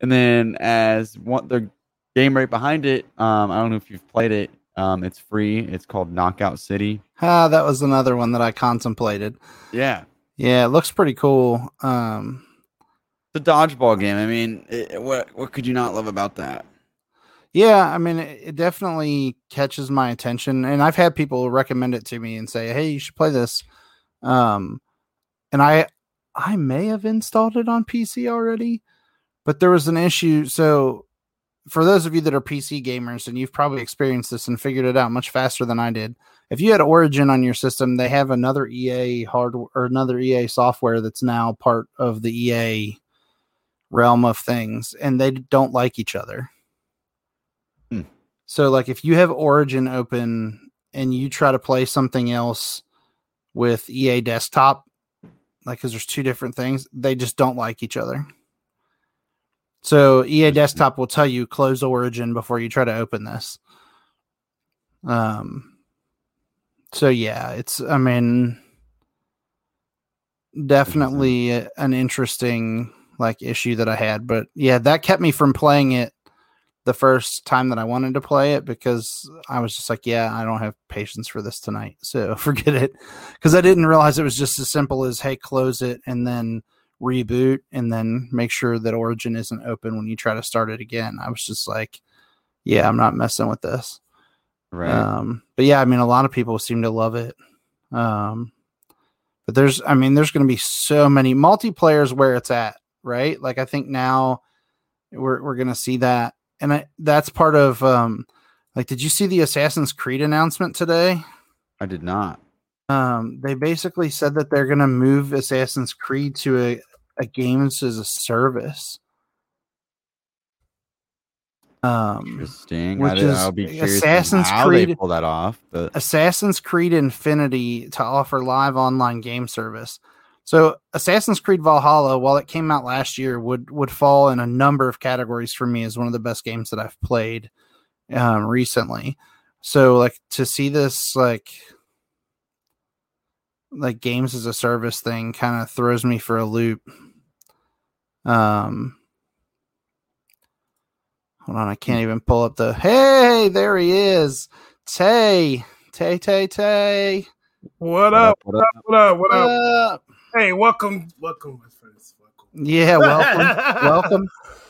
and then as one the game right behind it, um, I don't know if you've played it. Um, it's free. It's called Knockout City. ah, that was another one that I contemplated. Yeah, Yeah, it looks pretty cool. Um, a dodgeball game. I mean, it, what what could you not love about that? yeah, I mean, it, it definitely catches my attention, and I've had people recommend it to me and say, "Hey, you should play this." Um, and I, I may have installed it on PC already, but there was an issue. So, for those of you that are PC gamers, and you've probably experienced this and figured it out much faster than I did, if you had Origin on your system, they have another EA hardware or another EA software that's now part of the EA realm of things, and they don't like each other. So like if you have Origin open and you try to play something else with EA Desktop, like because there's two different things, they just don't like each other. So EA Desktop will tell you close Origin before you try to open this. Um. So yeah, it's I mean definitely an interesting like issue that I had, but yeah, that kept me from playing it the first time that I wanted to play it because I was just like, yeah, I don't have patience for this tonight. So forget it. Because I didn't realize it was just as simple as, hey, close it and then reboot and then make sure that Origin isn't open when you try to start it again. I was just like, yeah, I'm not messing with this. Right. Um, but yeah, I mean, a lot of people seem to love it. Um, but there's, I mean, there's going to be so many multiplayers where it's at, right? Like, I think now we're, we're going to see that and I, that's part of um like did you see the Assassin's Creed announcement today? I did not. Um they basically said that they're going to move Assassin's Creed to a, a games as a service. Um, Interesting. Which is I'll be curious Assassin's how Creed, they pull that off. But Assassin's Creed Infinity to offer live online game service. So Assassin's Creed Valhalla, while it came out last year, would would fall in a number of categories for me as one of the best games that I've played um, recently. So like to see this like like games as a service thing kind of throws me for a loop. Um hold on, I can't even pull up the hey, there he is. Tay. Tay Tay Tay. What up? What up? What up? What up? What up? Hey, welcome, welcome, my friends. Welcome. Yeah, welcome, welcome.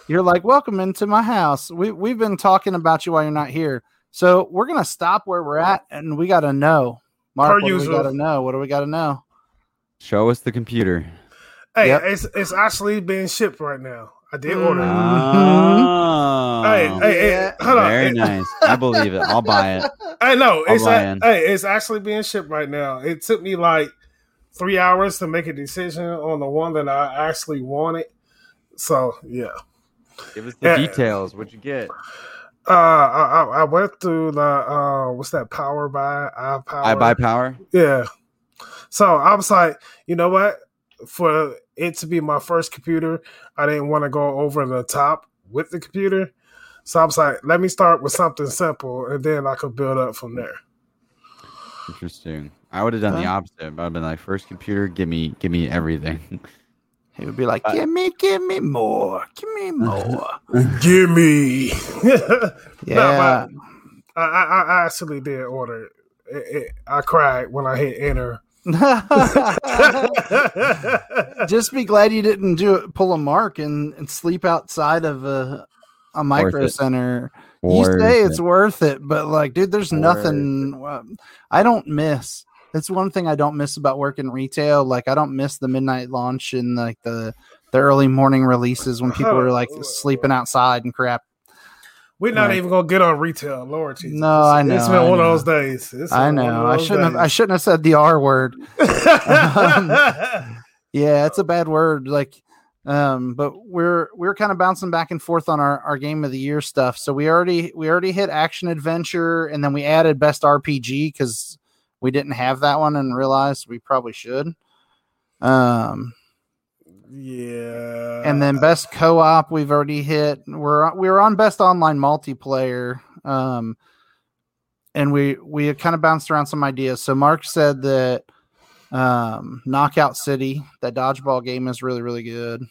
You're like welcome into my house. We we've been talking about you while you're not here, so we're gonna stop where we're at, and we gotta know, Mark. Per what usual. do we gotta know? What do we gotta know? Show us the computer. Hey, yep. it's it's actually being shipped right now. I did order. Mm-hmm. Oh, hey, hey, hey, hold on. Very nice. I believe it. I'll buy it. I know. It's a, hey, it's actually being shipped right now. It took me like three hours to make a decision on the one that I actually wanted. So yeah. Give us the yeah. details. What'd you get? Uh, I, I went through the uh, what's that? Power by I power. I buy power. Yeah. So I was like, you know what? For it to be my first computer, I didn't want to go over the top with the computer. So I was like, let me start with something simple, and then I could build up from there. Interesting. I would have done the opposite. I'd have been like, first computer, give me, give me everything. He would be like, "Give me, give me more, give me more, give me." yeah, no, I, I, I actually did order. It, it, I cried when I hit enter. Just be glad you didn't do it, pull a mark and, and sleep outside of a a micro center. You say it's worth it, but like, dude, there's worth nothing. Uh, I don't miss that's one thing I don't miss about working retail. Like I don't miss the midnight launch and like the the early morning releases when people are like sleeping outside and crap. We're not even gonna get on retail, Lord Jesus. No, I know. It's been one of those days. It's I know. I shouldn't days. have. I shouldn't have said the R word. um, yeah, it's a bad word. Like, um, but we're we're kind of bouncing back and forth on our our game of the year stuff. So we already we already hit action adventure, and then we added best RPG because we didn't have that one and realized we probably should. Um, yeah. And then best co-op we've already hit. We're we were on best online multiplayer. Um, and we we kind of bounced around some ideas. So Mark said that um, Knockout City, that dodgeball game, is really really good.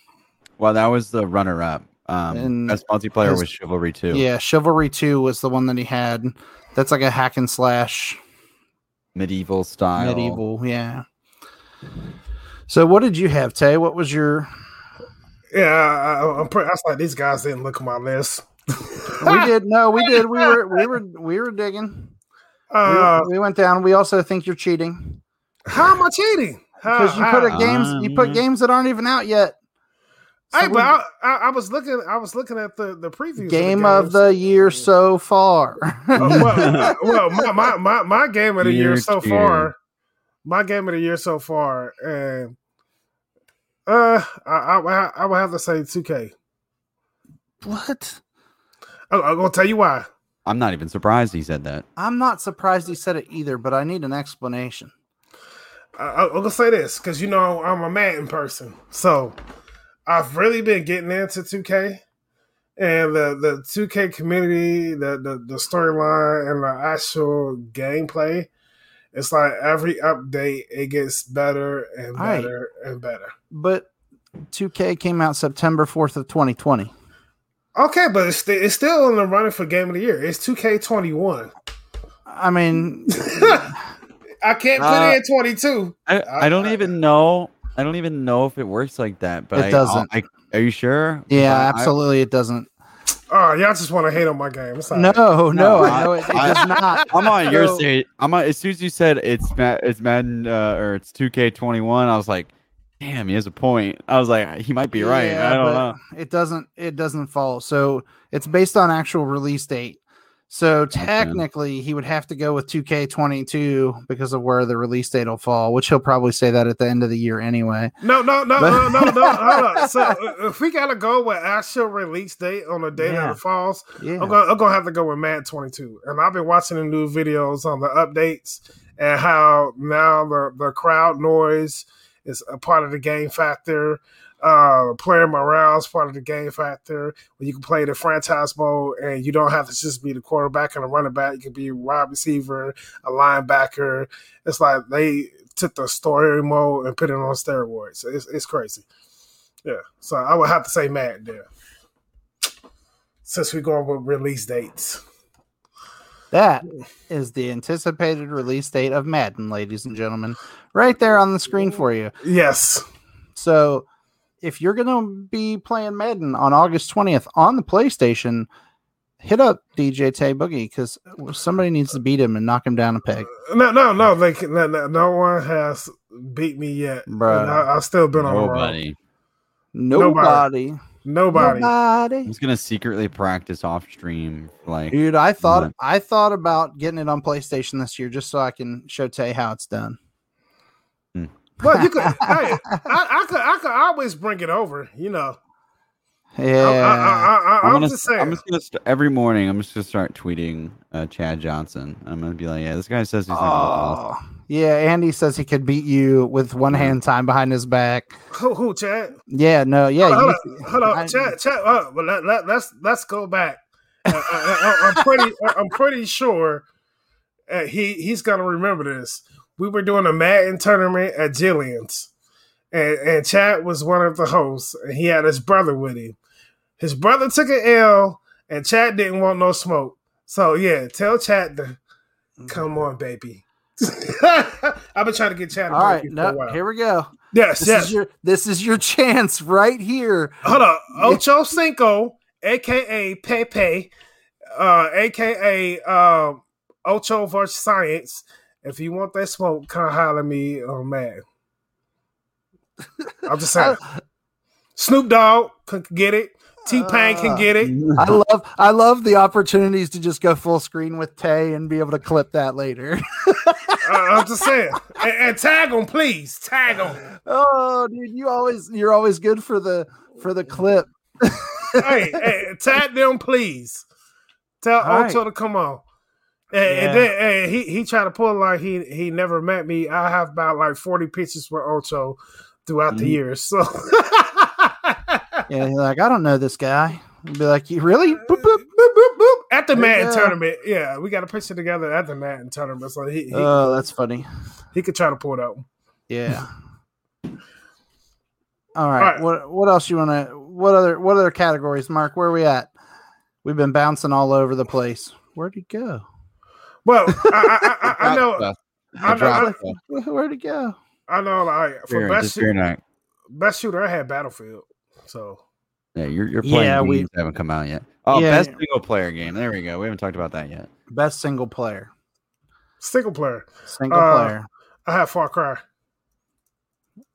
Well, that was the runner-up. Um, and best multiplayer was Chivalry Two. Yeah, Chivalry Two was the one that he had. That's like a hack and slash medieval style. Medieval, yeah. So, what did you have, Tay? What was your? Yeah, I, am pretty. I was like, these guys didn't look at my list. we did. No, we did. We were, we were, we were digging. Uh, we, we, went down. We also think you're cheating. How am I cheating? Because you put games, you put games that aren't even out yet. So hey, but I, I, I, was looking. I was looking at the the previews. Game of the, of the year so far. uh, well, well, my, my, my my game of the year, year so far. My game of the year so far, and uh, I I, I would have to say two K. What? I, I'm gonna tell you why. I'm not even surprised he said that. I'm not surprised he said it either, but I need an explanation. I, I'm gonna say this because you know I'm a Madden person, so I've really been getting into 2K and the the 2K community, the the, the storyline and the actual gameplay. It's like every update, it gets better and better right. and better. But 2K came out September 4th of 2020. Okay, but it's, st- it's still in the running for game of the year. It's 2K21. I mean, I can't put uh, in 22. I, I don't I, even know. I don't even know if it works like that. But it I, doesn't. I, are you sure? Yeah, absolutely, it doesn't. Oh, y'all just want to hate on my game. No, no, no, I know it, it does not. I'm on your side. I'm on, as soon as you said it's it's Madden uh, or it's 2K21, I was like, damn, he has a point. I was like, he might be right. Yeah, I don't know. It doesn't. It doesn't follow. So it's based on actual release date. So technically, he would have to go with 2K22 because of where the release date will fall, which he'll probably say that at the end of the year anyway. No, no, no, no, no, no. Hold on. So uh, if we gotta go with actual release date on the day yeah. that it falls, yeah. I'm gonna I'm gonna have to go with Madden 22. And I've been watching the new videos on the updates and how now the the crowd noise is a part of the game factor. Uh, player morale is part of the game factor. When you can play the franchise mode and you don't have to just be the quarterback and a running back, you can be a wide receiver, a linebacker. It's like they took the story mode and put it on steroids. It's, it's crazy. Yeah. So I would have to say Madden there. Since we're going with release dates. That is the anticipated release date of Madden, ladies and gentlemen. Right there on the screen for you. Yes. So if you're going to be playing Madden on August 20th on the PlayStation, hit up DJ Tay Boogie because somebody needs to beat him and knock him down a peg. No, no, no. Like no, no, no one has beat me yet, bro. I, have still been on nobody. Nobody. Nobody. Nobody. He's gonna secretly practice off stream. Like, dude, I thought I thought about getting it on PlayStation this year just so I can show Tay how it's done. But you could, hey, I, I, could, I could always bring it over. You know. Yeah, I, am just saying. I'm just gonna st- every morning. I'm just gonna start tweeting uh, Chad Johnson. I'm gonna be like, yeah, this guy says he's. Oh, yeah. Andy says he could beat you with one hand tied behind his back. Who, who Chad? Yeah, no, yeah. Hold, you, on, hold on, I, Chad. Chad. Uh, but let, let, let's let's go back. Uh, I, am pretty. I'm pretty sure uh, he he's gonna remember this we were doing a Madden tournament at Jillian's, and, and Chad was one of the hosts, and he had his brother with him. His brother took an L, and Chad didn't want no smoke. So yeah, tell Chad to come on, baby. I've been trying to get Chad. All right, no, here we go. Yes, this yes. Is your, this is your chance right here. Hold on, Ocho Cinco, aka Pepe, uh, aka uh, Ocho versus Science if you want that smoke, come holler me on man. I'm just saying. Snoop Dogg can get it. T Pain can get it. I love I love the opportunities to just go full screen with Tay and be able to clip that later. uh, I'm just saying, and, and tag them, please tag them. Oh, dude, you always you're always good for the for the clip. hey, hey, tag them, please. Tell All Ocho right. to come on. And, yeah. and then and he he tried to pull like he he never met me. I have about like forty pictures with Ocho throughout mm-hmm. the years. So yeah, he's like, I don't know this guy. I'd be like, you really? Boop, boop, boop, boop, At the Madden tournament, yeah, we got a picture together at the Madden tournament. So he, he oh, that's funny. He could try to pull it out. Yeah. All right. All right. What what else you want to? What other what other categories, Mark? Where are we at? We've been bouncing all over the place. Where'd he go? Well, I, I, I, I know. I know where'd it go? I know, like for best shooter, best shooter, I had Battlefield. So yeah, you're you're playing. Yeah, we haven't come out yet. Oh, yeah. best single player game. There we go. We haven't talked about that yet. Best single player. Single player. Single uh, player. I have Far Cry.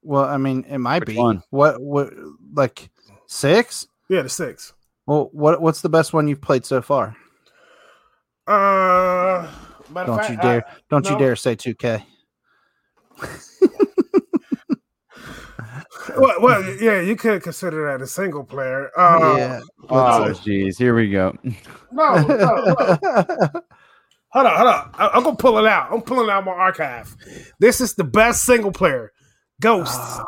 Well, I mean, it might Which be. One? What? What? Like six? Yeah, the six. Well, what? What's the best one you've played so far? Uh, don't fact, you dare! I, don't no. you dare say two K. well, well, yeah, you could consider that a single player. Uh, yeah. Oh, jeez, here we go. No, no, no. Hold on, hold on. I, am gonna pull it out. I'm pulling out my archive. This is the best single player. Ghost. Uh,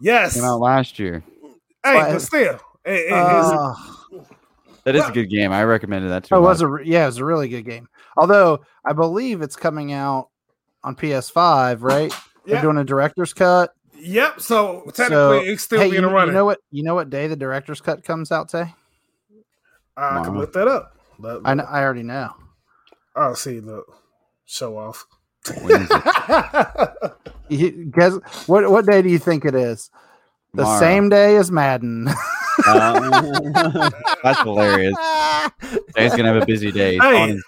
yes. Came out last year. Hey, but, but still, it, it, uh, that is a good game. I recommended that too. Oh, it was a yeah, it was a really good game. Although I believe it's coming out on PS5, right? They're doing a director's cut. Yep. So technically, so, it's still hey, being you, running. You know what? You know what day the director's cut comes out? Say. I can look that up. I know, I already know. Oh, see, look, show off. Guess what? What day do you think it is? The Tomorrow. same day as Madden. um, that's hilarious. Jay's gonna have a busy day. Hey.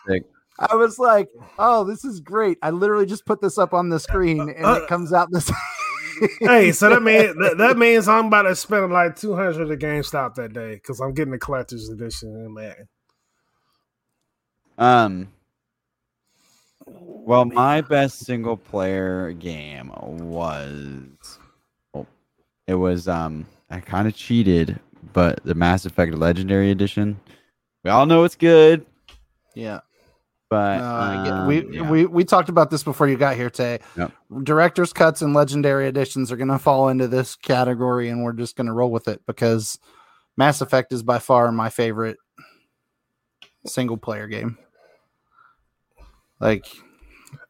I was like, "Oh, this is great!" I literally just put this up on the screen, and uh, it comes out this. hey, so that means that, that, means I'm about to spend like two hundred at GameStop that day because I'm getting the collector's edition, man. Um, well, my best single player game was well, it was um I kind of cheated, but the Mass Effect Legendary Edition. We all know it's good. Yeah. But um, we, yeah. we we talked about this before you got here today. Yep. Director's cuts and legendary editions are going to fall into this category, and we're just going to roll with it because Mass Effect is by far my favorite single player game. Like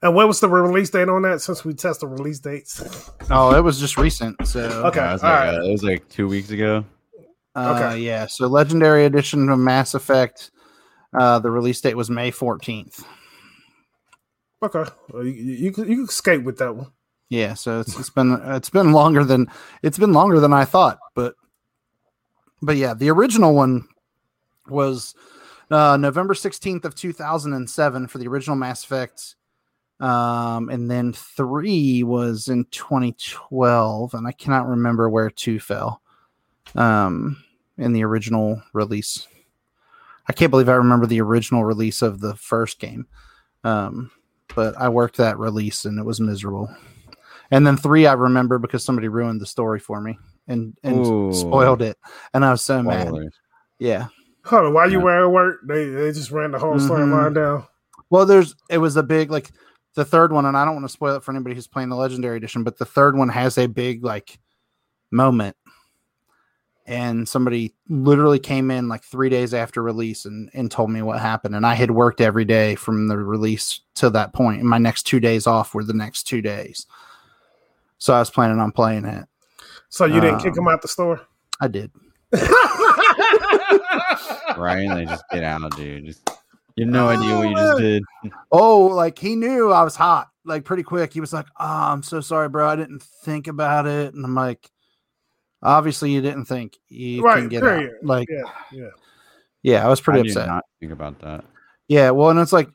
and what was the release date on that? Since we test the release dates. Oh, it was just recent. So okay, it was, like, right. uh, it was like two weeks ago. Uh, okay, yeah. So Legendary Edition of Mass Effect. Uh, the release date was May fourteenth. Okay, well, you, you you can skate with that one. Yeah, so it's it's been it's been longer than it's been longer than I thought, but but yeah, the original one was uh, November sixteenth of two thousand and seven for the original Mass Effect um, and then three was in 2012, and I cannot remember where two fell um, in the original release. I can't believe I remember the original release of the first game. Um, but I worked that release and it was miserable. And then three, I remember because somebody ruined the story for me and, and Ooh. spoiled it. And I was so Spoilers. mad. Yeah. Hold on, while you yeah. were at work, they, they just ran the whole mm-hmm. storyline down. Well, there's it was a big like the third one, and I don't want to spoil it for anybody who's playing the legendary edition, but the third one has a big like moment. And somebody literally came in like three days after release and, and told me what happened. And I had worked every day from the release to that point. And my next two days off were the next two days. So I was planning on playing it. So you didn't um, kick him out the store? I did. right? they just get out, of dude. Just you have no idea what you just did. Oh, like he knew I was hot, like pretty quick. He was like, "Oh, I'm so sorry, bro. I didn't think about it." And I'm like, "Obviously, you didn't think you right, can get period. out." Like, yeah, yeah, yeah. I was pretty I upset. not think about that. Yeah, well, and it's like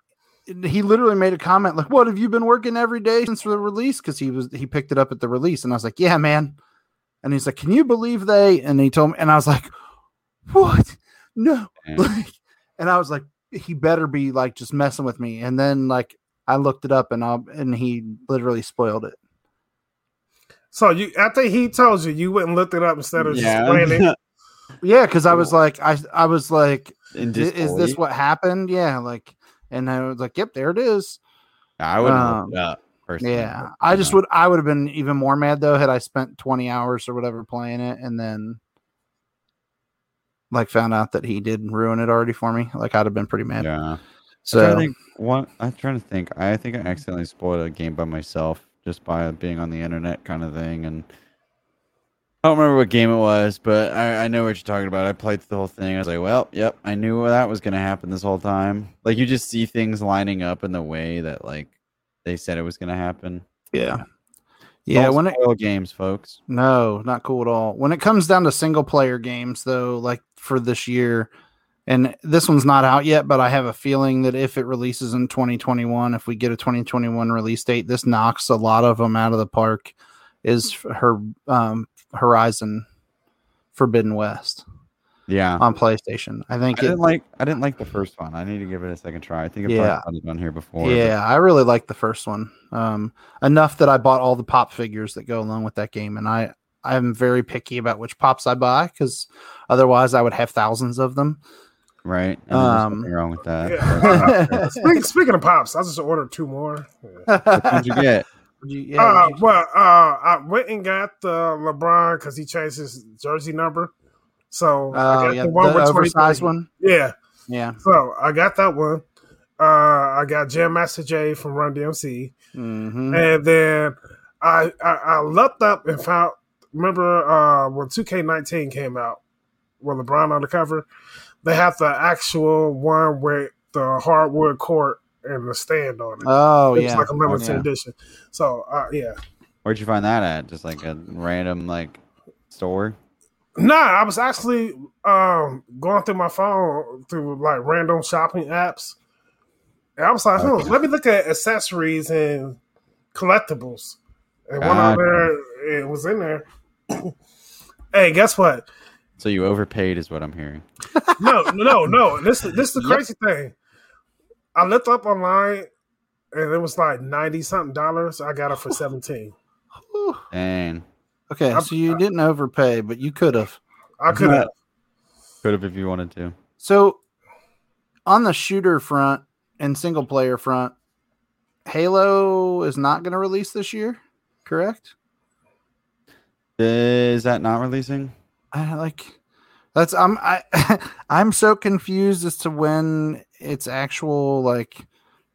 he literally made a comment like, "What have you been working every day since the release?" Because he was he picked it up at the release, and I was like, "Yeah, man." And he's like, "Can you believe they?" And he told me, and I was like, "What? No!" Like, and I was like, he better be like just messing with me. And then like I looked it up and I and he literally spoiled it. So you after he told you, you went and looked it up instead of yeah. just playing it. yeah, because I was like, I I was like, is this what happened? Yeah, like, and I was like, yep, there it is. I would um, up. Personally. Yeah, I just would. I would have been even more mad though had I spent twenty hours or whatever playing it, and then like found out that he did ruin it already for me, like I'd have been pretty mad. Yeah. So I think what I'm trying to think. I think I accidentally spoiled a game by myself just by being on the internet, kind of thing. And I don't remember what game it was, but I, I know what you're talking about. I played the whole thing. I was like, well, yep, I knew that was going to happen this whole time. Like you just see things lining up in the way that like they said it was going to happen. Yeah. Yeah, when it all games, folks. No, not cool at all. When it comes down to single player games, though, like for this year, and this one's not out yet, but I have a feeling that if it releases in 2021, if we get a 2021 release date, this knocks a lot of them out of the park. Is her um, Horizon Forbidden West? Yeah, on PlayStation. I think I it, didn't like. I didn't like the first one. I need to give it a second try. I think I've yeah. done here before. Yeah, but. I really like the first one um, enough that I bought all the pop figures that go along with that game, and I I'm very picky about which pops I buy because otherwise I would have thousands of them. Right. And um, nothing wrong with that. Yeah. speaking, speaking, of pops, I just ordered two more. Yeah. What did you get? You, yeah, uh, you... well, uh, I went and got the LeBron because he changed his jersey number. So uh, I got yeah, the one the with oversized one. Yeah, yeah. So I got that one. Uh, I got Jam Master Jay from Run DMC, mm-hmm. and then I, I I looked up and found. Remember uh, when 2K19 came out, with LeBron on the cover? They have the actual one with the hardwood court and the stand on it. Oh, it's yeah. like a limited oh, yeah. edition. So, uh, yeah. Where'd you find that at? Just like a random like store? Nah, I was actually um, going through my phone through like random shopping apps. And I was like, hmm, let me look at accessories and collectibles. And one on there, it was in there. hey, guess what? So you overpaid, is what I'm hearing. no, no, no. This this is the crazy yep. thing. I looked up online, and it was like ninety something dollars. I got it for seventeen. Dang. Okay, I, so you I, didn't overpay, but you could have. I could have. Could have if you wanted to. So, on the shooter front and single player front, Halo is not going to release this year, correct? Is that not releasing? I like that's I'm I I'm so confused as to when its actual like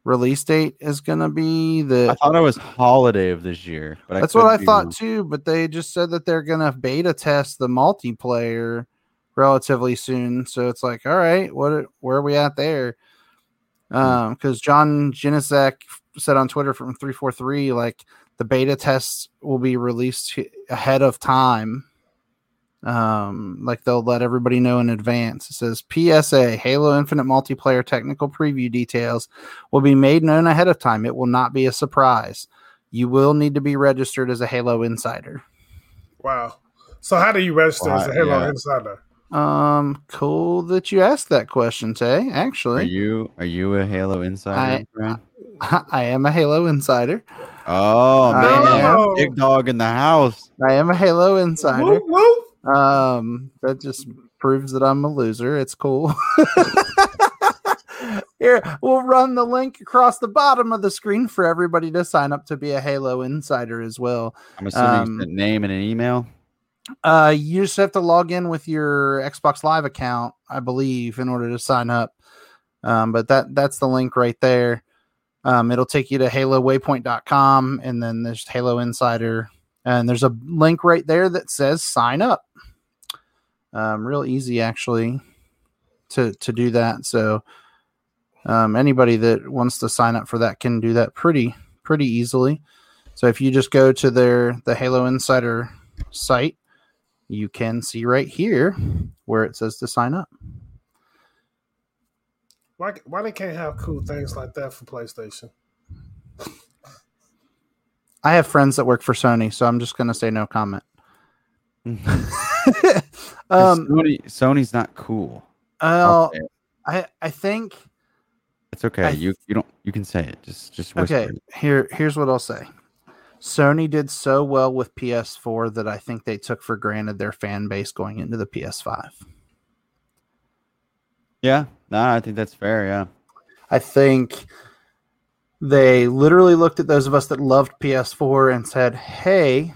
release date is gonna be. The I thought it was holiday of this year, but that's what I thought too. But they just said that they're gonna beta test the multiplayer relatively soon. So it's like, all right, what where are we at there? Hmm. Um, because John Junyszek said on Twitter from three four three like the beta tests will be released ahead of time um like they'll let everybody know in advance. It says psa halo infinite multiplayer technical preview details will be made known ahead of time. It will not be a surprise. You will need to be registered as a halo insider. Wow. So how do you register as a halo yeah. insider? Um cool that you asked that question tay actually. Are you are you a halo insider I, I, I am a halo insider. Oh man, big dog in the house. I am a Halo insider. Um, that just proves that I'm a loser. It's cool. Here, we'll run the link across the bottom of the screen for everybody to sign up to be a Halo Insider as well. I'm assuming um, name and an email. Uh, you just have to log in with your Xbox Live account, I believe, in order to sign up. Um, but that that's the link right there. Um, it'll take you to HaloWaypoint.com, and then there's Halo Insider, and there's a link right there that says sign up. Um, real easy actually to to do that. So um, anybody that wants to sign up for that can do that pretty pretty easily. So if you just go to their the Halo Insider site, you can see right here where it says to sign up. Why why they can't have cool things like that for PlayStation? I have friends that work for Sony, so I'm just gonna say no comment. um, Sony, Sony's not cool. Uh, I I think it's okay. I, you you don't you can say it. Just just whisper. okay. Here here's what I'll say. Sony did so well with PS4 that I think they took for granted their fan base going into the PS5. Yeah, no, I think that's fair. Yeah, I think they literally looked at those of us that loved PS4 and said, "Hey,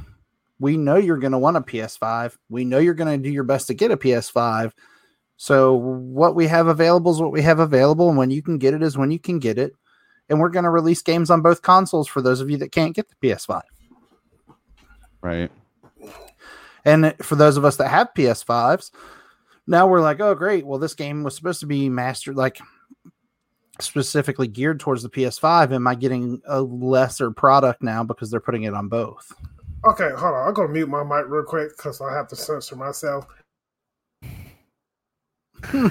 we know you're going to want a PS5. We know you're going to do your best to get a PS5. So what we have available is what we have available, and when you can get it is when you can get it. And we're going to release games on both consoles for those of you that can't get the PS5. Right. And for those of us that have PS5s, now we're like, oh great, well this game was supposed to be mastered like specifically geared towards the PS5. Am I getting a lesser product now because they're putting it on both? Okay, hold on. I'm gonna mute my mic real quick because I have to censor myself. okay,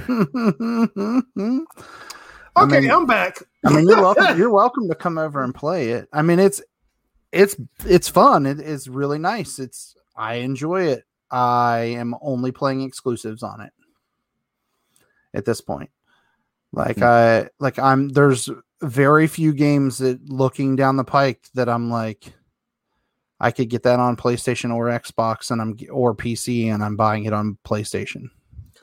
I mean, I'm back. I mean, you're welcome. You're welcome to come over and play it. I mean, it's it's it's fun. It is really nice. It's I enjoy it. I am only playing exclusives on it at this point. Like mm-hmm. I like I'm there's very few games that looking down the pike that I'm like I could get that on PlayStation or Xbox, and I'm or PC, and I'm buying it on PlayStation.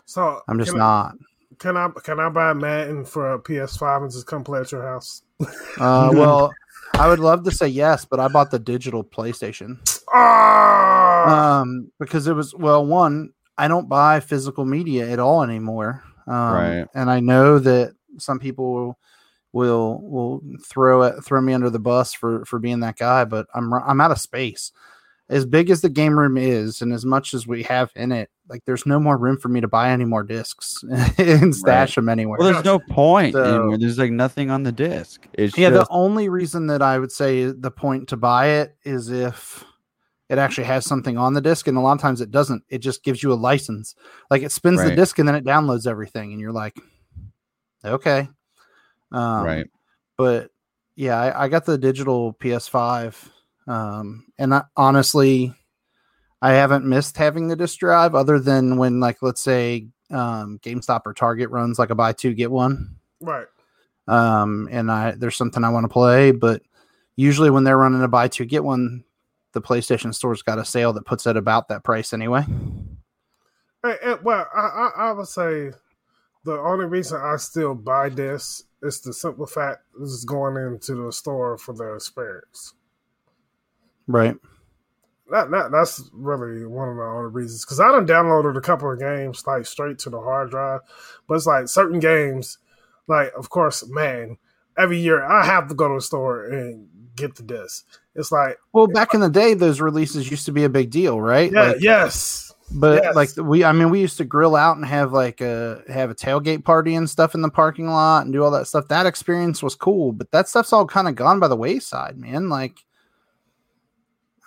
So I'm just can not. I, can I can I buy Madden for a PS5 and just come play at your house? Uh, well, I would love to say yes, but I bought the digital PlayStation. Ah, Um, because it was well, one, I don't buy physical media at all anymore. Um, Right. and I know that some people will will, throw it throw me under the bus for for being that guy, but I'm I'm out of space. As big as the game room is, and as much as we have in it, like there's no more room for me to buy any more discs and stash them anywhere. Well, there's no point So- anymore. There's like nothing on the disc. It's Yeah, the only reason that I would say the point to buy it is if it actually has something on the disc, and a lot of times it doesn't. It just gives you a license. Like it spins the disc and then it downloads everything, and you're like, okay, um, right. But yeah, I, I got the digital PS5, um, and I, honestly, I haven't missed having the disc drive, other than when, like, let's say, um, GameStop or Target runs like a buy two get one right. um, and I there's something I want to play, but usually when they're running a buy two get one, the PlayStation Store's got a sale that puts it about that price anyway. Hey, eh, well, I, I I would say the only reason I still buy this is the simple fact this is going into the store for the experience. Right. That, that that's really one of the only reasons because I done downloaded a couple of games like straight to the hard drive, but it's like certain games, like of course, man, every year I have to go to the store and get the disc. It's like, Well, back in the day, those releases used to be a big deal, right? yeah, Like, yes, But yes. like we, I mean, we used to grill out and have like a have a tailgate party and stuff in the parking lot and do all that stuff. That experience was cool, but that stuff's all kind of gone by the wayside, man. Like,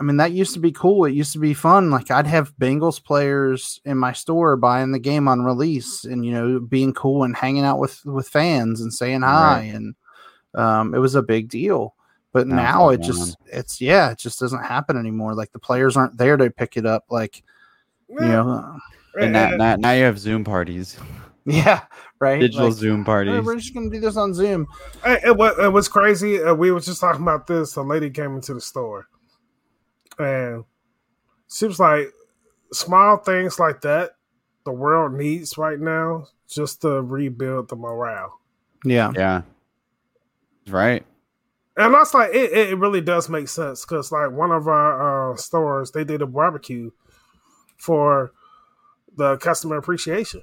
I mean, that used to be cool. It used to be fun. Like, I'd have Bengals players in my store buying the game on release, and you know, being cool and hanging out with with fans and saying hi, Right. and um, it was a big deal. But Now now it gone. just it's yeah, it just doesn't happen anymore. Like the players aren't there to pick it up. Like you know, uh, And now, now, now you have Zoom parties, yeah, right. digital Like, Zoom "Oh, parties. we're just gonna do this on Zoom. Hey, it, wa- it was crazy. Uh, we were just talking about this. A lady came into the store, and she was like, "Small things like that, the world needs right now, just to rebuild the morale." Yeah, Yeah. Right. And that's like it. It really does make sense because like one of our uh, stores, they did a barbecue for the customer appreciation,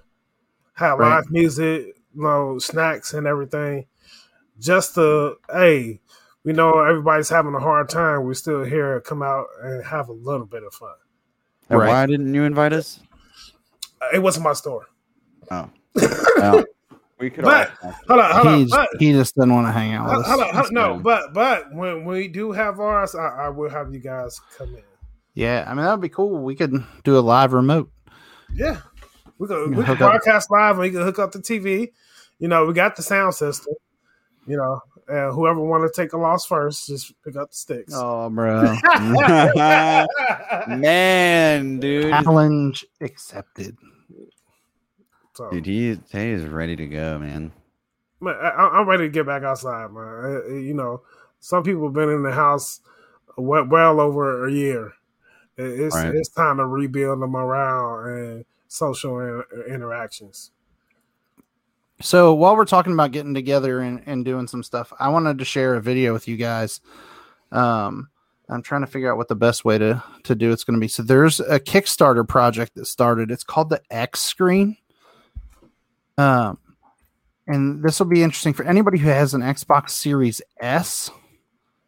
had Right. live music, you know, snacks and everything. Just to hey, we know everybody's having a hard time. We're still here. Come out and have a little bit of fun. And Right. Why didn't you invite us? Uh, It wasn't my store. Oh. Well, we could. But- Hold on, hold on. He's, But, he just doesn't want to hang out with hold us. hold on, no, fine. but but when we do have ours, I, I will have you guys come in. Yeah, I mean that would be cool. We could do a live remote. Yeah. We could, we can could hook up- broadcast live and we can hook up the TV. You know, we got the sound system. You know, and whoever want to take a loss first, just pick up the sticks. Oh, bro, Man, dude. challenge accepted. So, Dude, he, he is ready to go, man. man, I, I'm ready to get back outside, man. Uh, You know, some people have been in the house well, well over a year. It's Right. it's time to rebuild the morale and social in- interactions. So while we're talking about getting together and, and doing some stuff, I wanted to share a video with you guys. Um, I'm trying to figure out what the best way to to do it's going to be. So there's a Kickstarter project that started. It's called the X Screen. Um, and this will be interesting for anybody who has an Xbox Series S.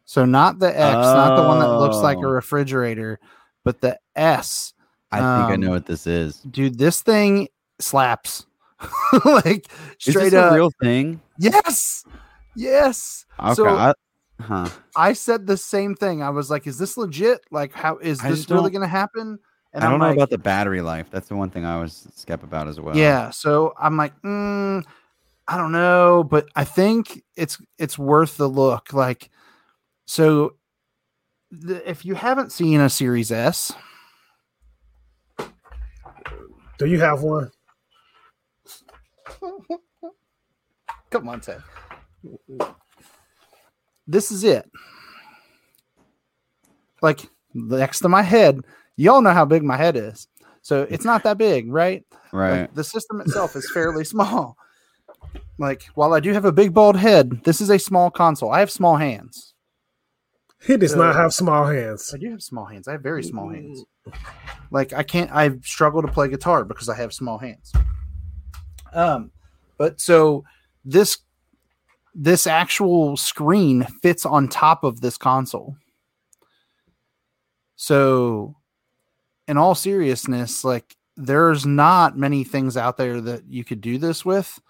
So not the X, not the one that looks like a Oh. refrigerator, but the S. I think I Um, know what this is. Dude, this thing slaps. like Is straight up. a real thing? Yes. Yes. Okay. So I, huh. I said the same thing. I was like, is this legit? Like, how is I this really going to happen? And I don't I'm know like, about the battery life. That's the one thing I was skeptical about as well. Yeah. So I'm like, mm, I don't know, but I think it's it's worth the look. Like, so the, if you haven't seen a Series S, Do you have one? come on, Ted. This is it. Like next to my head. Y'all know how big my head is. So it's not that big, right? Right. Like, the system itself is fairly small. Like, while I do have a big bald head, this is a small console. I have small hands. He does not have small hands. I do have small hands. I have very small hands. Like I can't I struggle to play guitar because I have small hands. Um but so this this actual screen fits on top of this console. So in all seriousness, like there's not many things out there that you could do this with.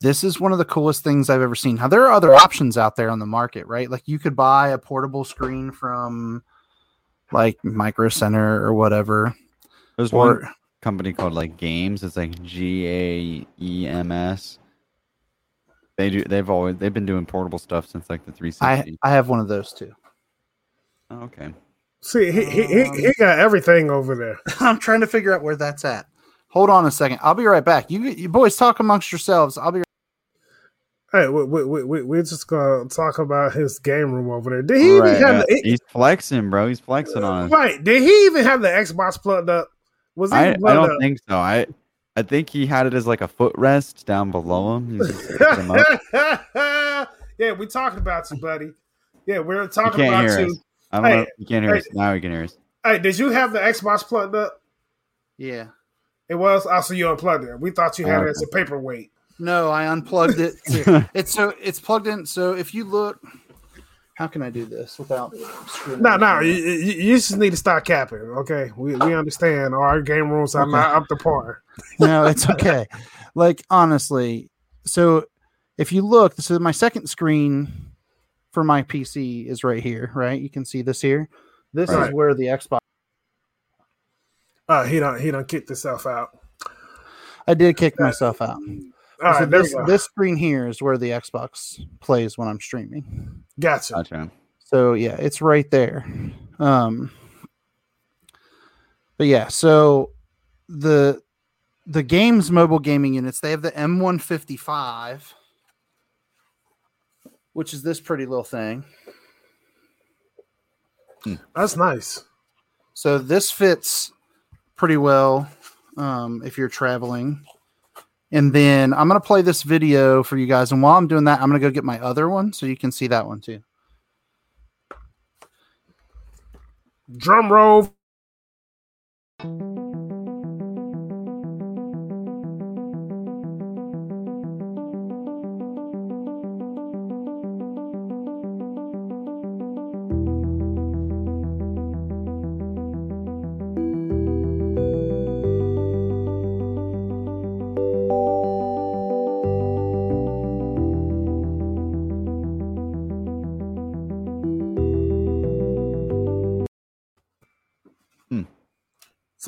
This is one of the coolest things I've ever seen. Now there are other options out there on the market, right? Like you could buy a portable screen from like Micro Center or whatever. There's Or one company called like Games. It's like G A E M S. They do. They've always they've been doing portable stuff since like the I 360. I have one of those too. oh, okay. See, he, he, he, he um, got everything over there. I'm trying to figure out where that's at. Hold on a second. I'll be right back. You you boys talk amongst yourselves. I'll be Hey, we, we, we, we, we're just going to talk about his game room over there. Did he even have yeah. the. He's flexing, bro. He's flexing on us. Right. Did he even have the Xbox plugged up? Was he I, I plugged don't up? think so. I I think he had it as like a footrest down below him. He's just picking him yeah, we talking about you, buddy. Yeah, we're talking about you. us. I don't know. Hey, if You can't hear hey. us. Now he can hear us. Hey, did you have the Xbox plugged up? Yeah. It was. Also, you unplugged it. We thought you had Oh, it as a uh, paperweight. No, I unplugged it. It's so it's plugged in. So if you look, how can I do this without? screwing No, it no, up? you, you you just need to stop capping. Okay, we, we ah. understand our game rules are Okay. not up to par. no, it's okay. like honestly, so if you look, so my second screen for my PC is right here. Right, you can see this here. This Right. is where the Xbox. Uh, he don't he don't kick himself out. I did kick myself out. All so right, this, this screen here is where the Xbox plays when I'm streaming. Gotcha. Gotcha. So yeah, it's right there. Um but yeah, so the the games mobile gaming units, they have the M155 which is this pretty little thing. That's nice. So this fits pretty well um, if you're traveling. And then I'm going to play this video for you guys. And while I'm doing that, I'm going to go get my other one so you can see that one too. Drum roll.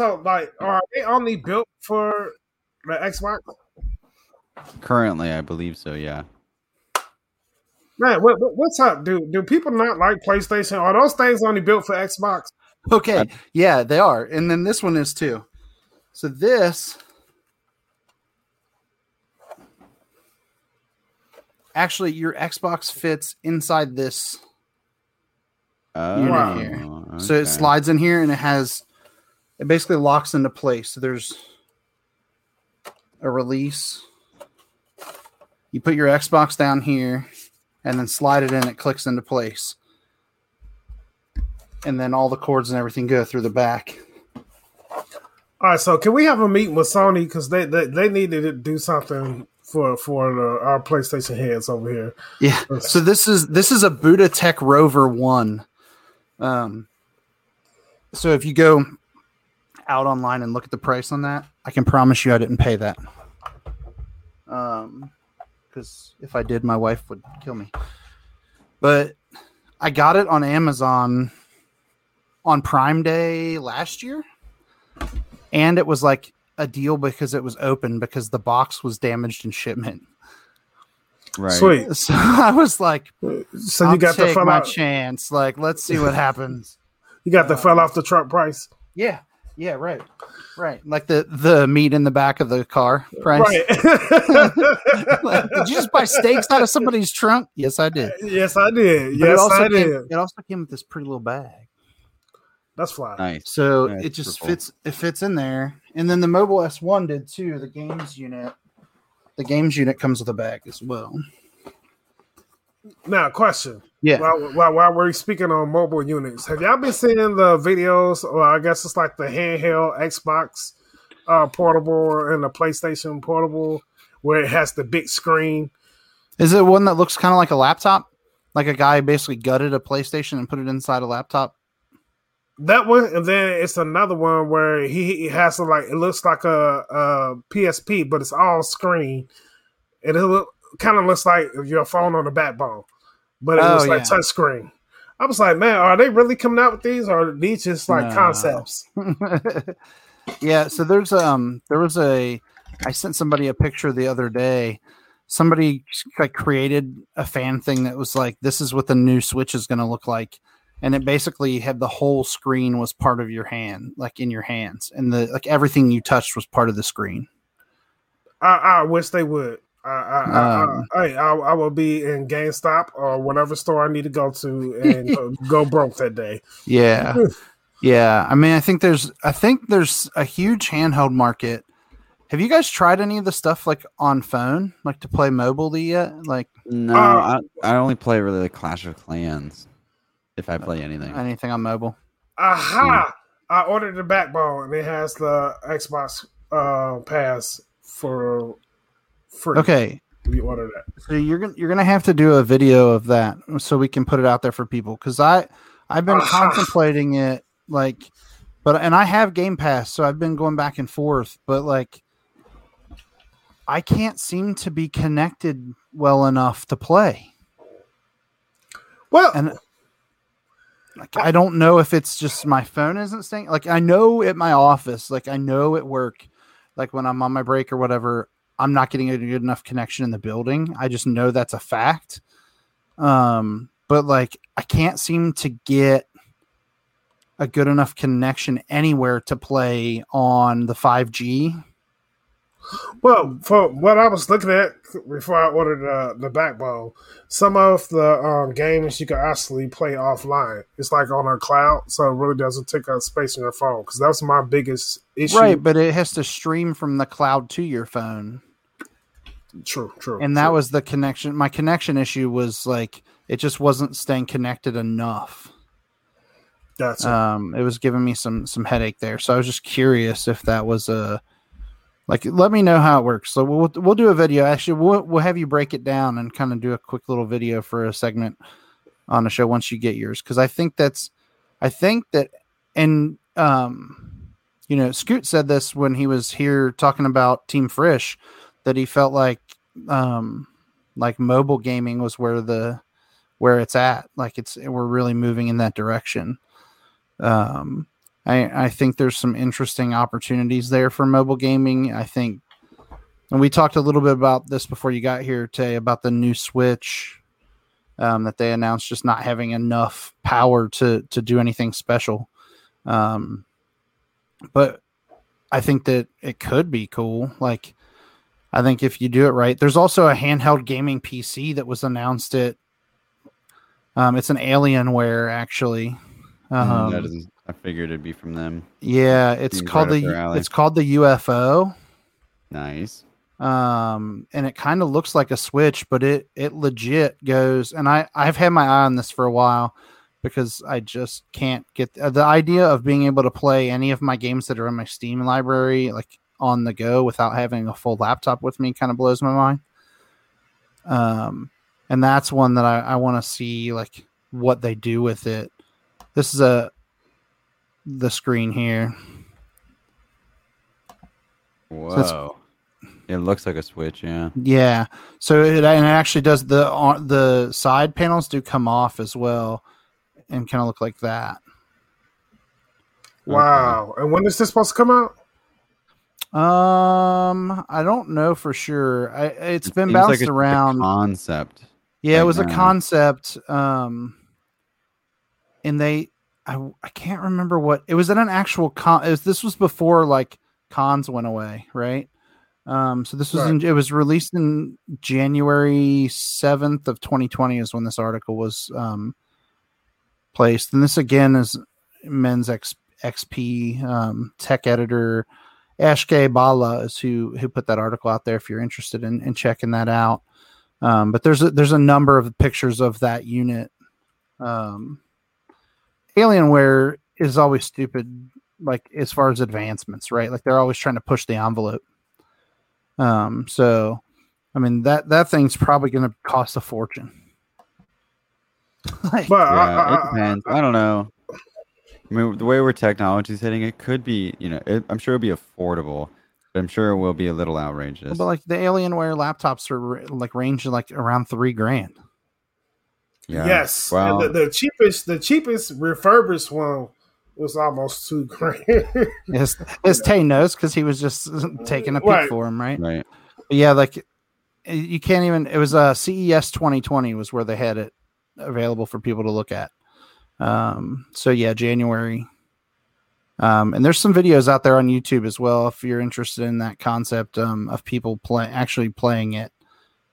So, like, are they only built for the Xbox? Currently, I believe so. Yeah. Man, what, what- what's up, dude? Do people not like PlayStation? Are those things only built for Xbox? Okay. Yeah, they are. And then this one is too. So this actually your Xbox fits inside this. Oh, Wow. here. So it slides in here and it has it basically locks into place. So there's a release. You put your Xbox down here and then slide it in, it clicks into place. And then all the cords and everything go through the back. All right, so can we have a meeting with Sony because they, they they needed to do something for for the, our PlayStation heads over here. Yeah. So this is this is a Buddha Tech Rover One. Um. So if you go out online and look at the price on that, I can promise you I didn't pay that. Um, because if I did, my wife would kill me. But I got it on Amazon on Prime Day last year, and it was like a deal because it was open because the box was damaged in shipment. right. Sweet. So I was like, So you got the take fell my out, chance. Like, let's see what happens. you got the fell off the truck price, Yeah, yeah, right, right. Like the the meat in the back of the car price. right? Like, did you just buy steaks out of somebody's trunk? Yes, I did. yes, I did. But it Yes, also I came, did. It also came with this pretty little bag. That's fly. Nice. So Yeah, it just super cool. fits. It fits in there, and then the mobile S1 did too. The games unit, the games unit comes with a bag as well. Now, question. Yeah. While, while, while we're speaking on mobile units, have y'all been seeing the videos? Or I guess it's like the handheld Xbox uh, portable and the PlayStation portable, where it has the big screen. Is it one that looks kind of like a laptop? Like a guy basically gutted a PlayStation and put it inside a laptop? That one, and then it's another one where he, he has to like it looks like a, a PSP, but it's all screen. It look, kind of looks like your phone on the backbone, but it Oh, looks like yeah. touch screen. I was like, man, are they really coming out with these, or are these just like No. concepts? yeah. So there's um there was a I sent somebody a picture the other day. Somebody like created a fan thing that was like, this is what the new Switch is going to look like. And it basically had the whole screen was part of your hand, like in your hands, and the like everything you touched was part of the screen. I, I wish they would. I I, Um, I, I, I, I will be in GameStop or whatever store I need to go to and go, go broke that day. Yeah. yeah. I mean, I think there's I think there's a huge handheld market. Have you guys tried any of the stuff like on phone, like to play mobile yet? Like No, Uh, I, I only play really like Clash of Clans. If I play anything, anything on mobile? Aha! I ordered the backbone and it has the Xbox uh, Pass for free. Okay. If you order that. So you're gonna you're gonna have to do a video of that so we can put it out there for people because I I've been Uh-huh. contemplating it like, but and I have Game Pass so I've been going back and forth, but like I can't seem to be connected well enough to play, Well, and like I don't know if it's just my phone isn't staying. Like I know at my office, like I know at work, like when I'm on my break or whatever, I'm not getting a good enough connection in the building. I just know that's a fact. Um, but like I can't seem to get a good enough connection anywhere to play on the 5G. well, for what I was looking at before I ordered uh, the backbone, some of the um, games you can actually play offline. It's like on a cloud, so it really doesn't take up space in your phone. Because that's my biggest issue. Right, but it has to stream from the cloud to your phone. True, true. And that true. was the connection. My connection issue was like it just wasn't staying connected enough. That's um it was giving me some some headache there so i was just curious if that was a like let me know how it works so we'll we'll do a video actually we'll, we'll have you break it down and kind of do a quick little video for a segment on the show once you get yours because i think that's i think that and um you know scoot said this when he was here talking about team frisch that he felt like um like mobile gaming was where the where it's at like it's we're really moving in that direction um, I, I think there's some interesting opportunities there for mobile gaming. I think, and we talked a little bit about this before you got here, today about the new Switch um, that they announced just not having enough power to to do anything special. Um, but I think that it could be cool. Like, I think if you do it right, there's also a handheld gaming PC that was announced at. Um, it's an Alienware actually. Mm, Um, that is, I figured it'd be from them. yeah, it's Seems called right the it's called the UFO. Nice. Um, and it kind of looks like a switch, but it it legit goes. And I I've had my eye on this for a while because I just can't get uh, the idea of being able to play any of my games that are in my Steam library like on the go without having a full laptop with me kind of blows my mind. Um, and that's one that I, I want to see like what they do with it. This is a the screen here. Whoa. it looks like a switch. Yeah. Yeah. So it and it actually does the on the side panels do come off as well, and kind of look like that. wow. And when is this supposed to come out? Um, I don't know for sure. I it's It been seems like bounced it's a around. concept. yeah, it right was a concept. Um, and they, I I can't remember what it was at an actual con. It was, this was before like cons went away, right? Um, so this was in, it was released in January seventh of 2020 is when this article was um placed, and this again is Men's X, XP um, tech editor Ashke Bala is who who put that article out there. If you're interested in, in checking that out, um, but there's a, there's a number of pictures of that unit. Um, Alienware is always stupid, like as far as advancements, right? Like they're always trying to push the envelope. Um, so, I mean that that thing's probably going to cost a fortune. like, but yeah, I, it depends. I, I, don't know. I mean, the way where technology's hitting, it could be, you know, it, I'm sure it'll be affordable, but I'm sure it will be a little outrageous. But like the Alienware laptops are like range like around three grand. Yeah. Yes. Well, the, the, cheapest, the cheapest refurbished one was almost two grand. as, as Tay knows, because he was just taking a peek right. for him, right? Right. But yeah, like you can't even. It was a uh, CES 2020 was where they had it available for people to look at. Um, so yeah, January. Um, and there's some videos out there on YouTube as well if you're interested in that concept um, of people play actually playing it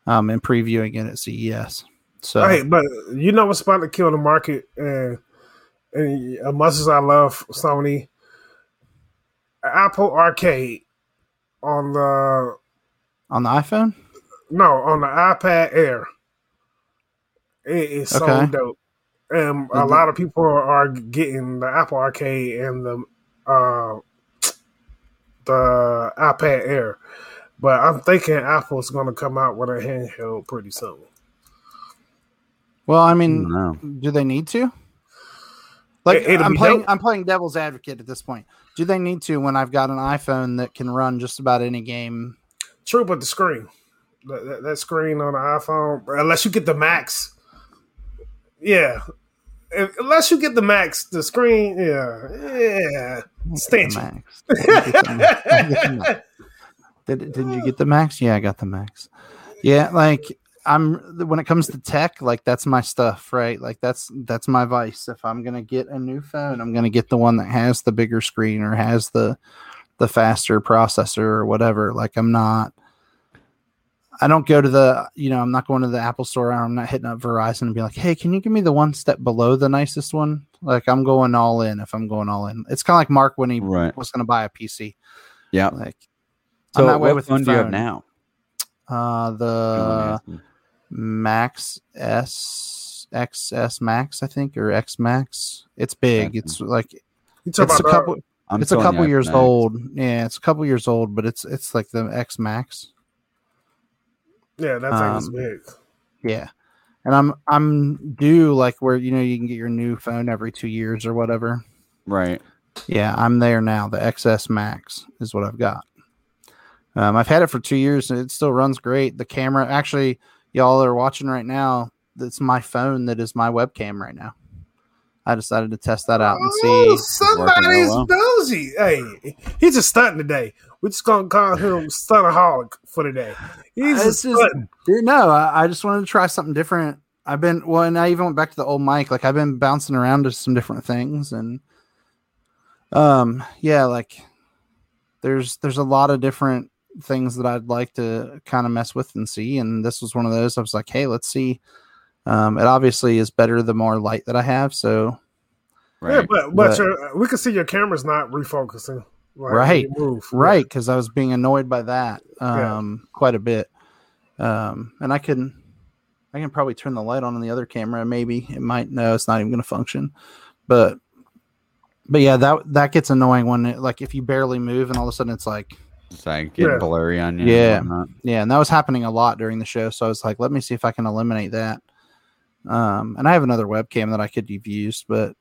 um, and previewing it at CES. So, hey, but you know what's about to kill the market, and, and as much as I love Sony, Apple Arcade on the on the iPhone. No, on the iPad Air. It is so okay. dope. And a lot of people are getting the Apple Arcade and the uh, the iPad Air. But I'm thinking Apple's going to come out with a handheld pretty soon. Well, I mean, I do they need to? Like it, I'm playing, dope. I'm playing devil's advocate at this point. Do they need to when I've got an iPhone that can run just about any game? True, but the screen, that, that, that screen on the iPhone, unless you get the Max, yeah. If, unless you get the max, the screen, yeah, yeah, stanch. Did, did you get the max? Yeah, I got the max. Yeah, like I'm when it comes to tech, like that's my stuff, right? Like that's that's my vice. If I'm gonna get a new phone, I'm gonna get the one that has the bigger screen or has the the faster processor or whatever. Like I'm not I don't go to the, you know, I'm not going to the Apple store. I'm not hitting up Verizon and be like, hey, can you give me the one step below the nicest one? Like I'm going all in if I'm going all in. It's kind of like Mark when he right. was going to buy a PC. Yeah. Like, so that way with phone do you have now? Uh, the Max S XS Max, I think, or X Max. It's big. It's like it's a couple. I'm it's a couple years Max. old. Yeah, it's a couple years old, but it's it's like the X Max. Yeah, that thing um, is big. Yeah. And I'm I'm due like where you know you can get your new phone every two years or whatever. Right. Yeah, I'm there now. The XS Max is what I've got. Um, I've had it for two years and it still runs great. The camera, actually, y'all are watching right now. That's my phone that is my webcam right now. I decided to test that out and oh, see. Somebody's well. nosy. Hey, he's just stunting today. We're just gonna call him stunaholic for today. He's just, no. I, I, just wanted to try something different. I've been well, and I even went back to the old mic. Like I've been bouncing around to some different things, and um, yeah, like there's there's a lot of different things that I'd like to kind of mess with and see. And this was one of those. I was like, hey, let's see. Um, it obviously is better the more light that I have. So, right. yeah, but but, but we can see your camera's not refocusing. Like right, move. right, because I was being annoyed by that um, yeah. quite a bit. Um, and I can, I can probably turn the light on on the other camera. Maybe it might. No, it's not even going to function. But, but yeah, that that gets annoying when it, like if you barely move and all of a sudden it's like, it's like getting yeah. blurry on you. Yeah, yeah, and that was happening a lot during the show. So I was like, let me see if I can eliminate that. Um, and I have another webcam that I could have used, but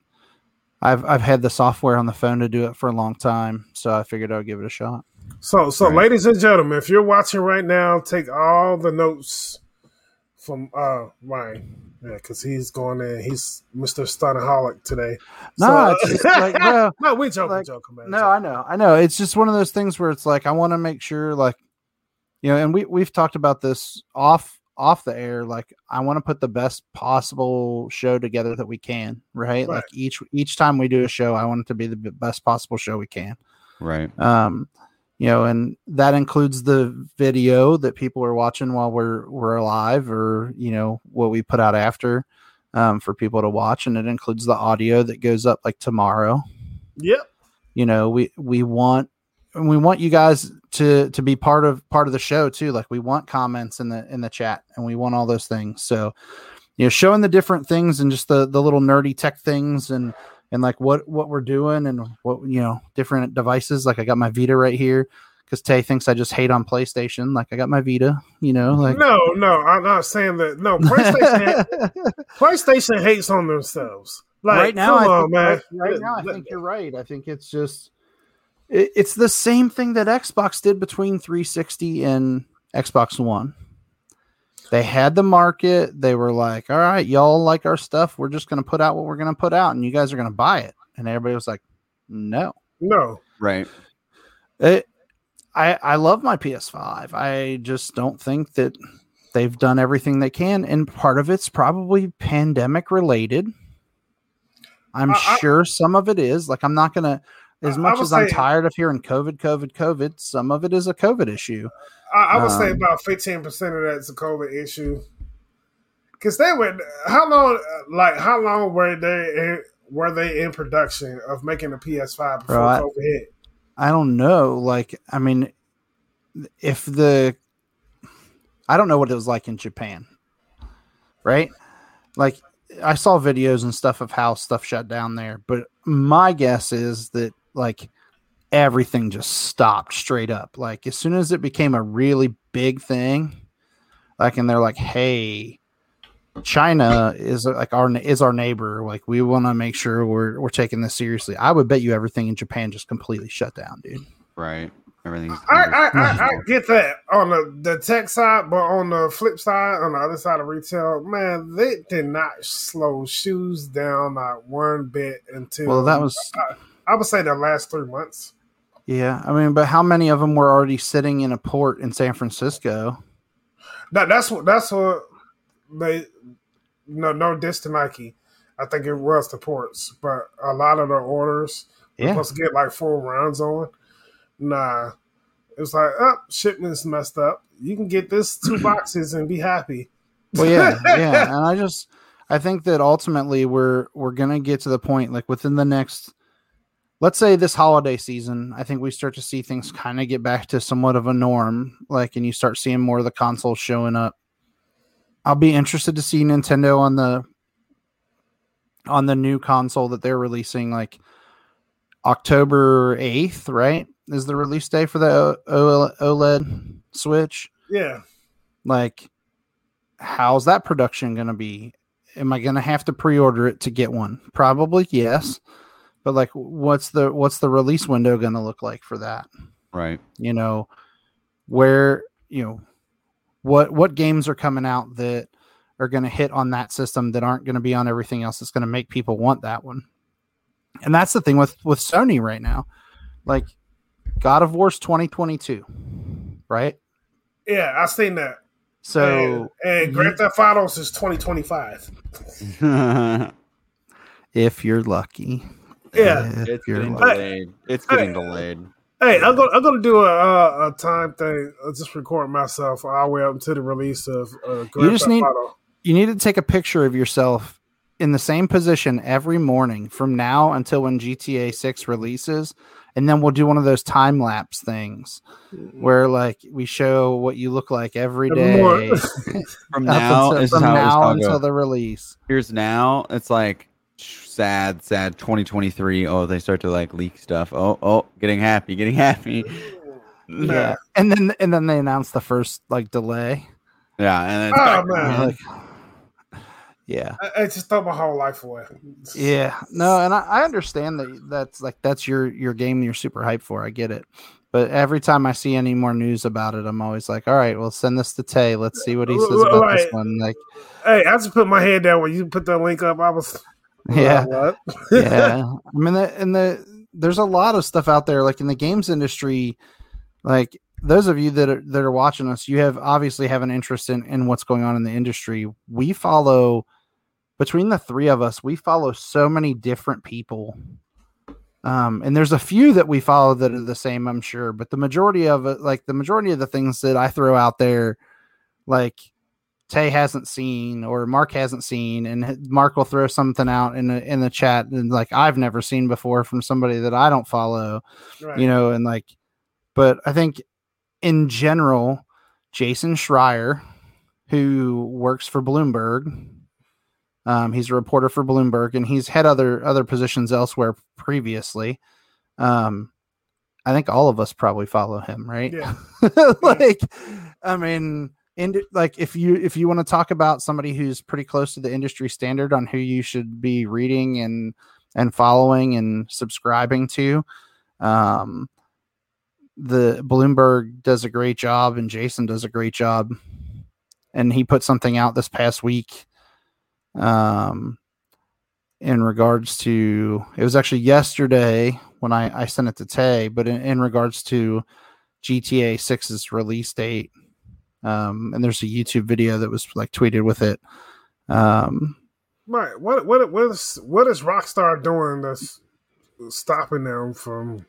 I've I've had the software on the phone to do it for a long time, so I figured I'd give it a shot. So, so, right. ladies and gentlemen, if you're watching right now, take all the notes from uh Ryan. Yeah, because he's going in. He's Mr. Stunaholic today. No, so, it's like, no, no, we joking, like, joking, man. No, I know, I know. It's just one of those things where it's like I want to make sure, like, you know, and we we've talked about this off off the air like i want to put the best possible show together that we can right? right? like each each time we do a show i want it to be the best possible show we can right um you know and that includes the video that people are watching while we're we're alive or you know what we put out after um, for people to watch, and it includes the audio that goes up like tomorrow. Yep. You know, we we want we want you guys to to be part of part of the show too. Like we want comments in the in the chat, and we want all those things. So, you know, showing the different things and just the the little nerdy tech things and and like what what we're doing and what you know different devices. Like I got my Vita right here because Tay thinks I just hate on PlayStation. Like I got my Vita, you know. Like no, no, I'm not saying that. No, PlayStation, PlayStation hates on themselves. Like right now, come on, man. Right, right now, I think you're right. I think it's just it, it's the same thing that Xbox did between 360 and Xbox One. They had the market. They were like, "All right, y'all like our stuff. We're just going to put out what we're going to put out, and you guys are going to buy it." And everybody was like, "No, no, right." It, I I love my PS5. I just don't think that they've done everything they can, and part of it's probably pandemic related. I'm I, sure some of it is. Like I'm not gonna as much as I'm tired of hearing COVID, COVID, COVID, some of it is a COVID issue. I, I would um, say about 15% of that's a COVID issue. Cause they were how long like how long were they in, were they in production of making a PS5 before COVID hit? I don't know. Like, I mean, if the, I don't know what it was like in Japan, right? Like, I saw videos and stuff of how stuff shut down there, but my guess is that like everything just stopped straight up. Like, as soon as it became a really big thing, like, and they're like, hey, China is like our is our neighbor. Like we want to make sure we're we're taking this seriously. I would bet you everything in Japan just completely shut down, dude. Right. Everything's. I I, I, I, get that on the, the tech side, but on the flip side, on the other side of retail, man, they did not slow shoes down not one bit until. Well, that was. I, I would say the last three months. Yeah, I mean, but how many of them were already sitting in a port in San Francisco? That that's what that's what they no no diss to Nike. I think it was the ports, but a lot of the orders yeah. supposed to get like four rounds on. Nah, it was like, oh, shipment's messed up. You can get this two boxes and be happy. Well, yeah, yeah, and I just I think that ultimately we're we're gonna get to the point like within the next let's say this holiday season, I think we start to see things kind of get back to somewhat of a norm, like, and you start seeing more of the consoles showing up. I'll be interested to see Nintendo on the on the new console that they're releasing, like October eighth, right? Is the release day for the OLED Switch? Yeah. Like, how's that production going to be? Am I going to have to pre-order it to get one? Probably yes. But like, what's the what's the release window going to look like for that? Right. You know, where you know what what games are coming out that are going to hit on that system that aren't going to be on everything else that's going to make people want that one? And that's the thing with with sony right now. Like god of war's 2022 right? Yeah i've seen that. So and, and grand theft autos is 2025 if you're lucky yeah it's getting delayed it's getting delayed Hey, I'm gonna I'm gonna do a, a time thing. I'll just record myself all the way up to the release of uh, You just need Auto. you need to take a picture of yourself in the same position every morning from now until when GTA Six releases, and then we'll do one of those time lapse things mm-hmm. where like we show what you look like every day from now until, from now until the release. Here's now. It's like sad, sad 2023. Oh, they start to like leak stuff. Oh, oh, getting happy, getting happy. Yeah. And then and then they announced the first like delay. Yeah, and oh, man. Like, yeah. I, I, just throw my whole life away. Yeah. No, and I, I understand that that's like that's your your game you're super hyped for. I get it. But every time I see any more news about it, I'm always like, all right, well, send this to Tay. Let's see what he says about right. this one. Like, hey, I just put my hand down when you put that link up. I was, yeah, yeah. I mean, the, and the there's a lot of stuff out there, like in the games industry. Like those of you that are that are watching us, you have obviously have an interest in in what's going on in the industry. We follow between the three of us, we follow so many different people um, and there's a few that we follow that are the same, I'm sure, but the majority of it, like the majority of the things that I throw out there, like Tay hasn't seen or Mark hasn't seen, and Mark will throw something out in the in the chat and like I've never seen before from somebody that I don't follow, right. you know, and like, but I think in general, Jason Schreier, who works for Bloomberg, um, he's a reporter for Bloomberg, and he's had other other positions elsewhere previously. Um, I think all of us probably follow him, right? Yeah. like, I mean, and like if you if you want to talk about somebody who's pretty close to the industry standard on who you should be reading and and following and subscribing to, um, the Bloomberg does a great job, and Jason does a great job, and he put something out this past week um, in regards to it was actually yesterday when I, I sent it to Tay, but in, in regards to GTA 6's release date. Um, and there's a YouTube video that was like tweeted with it. Um, right. What what what is what is Rockstar doing that's stopping them from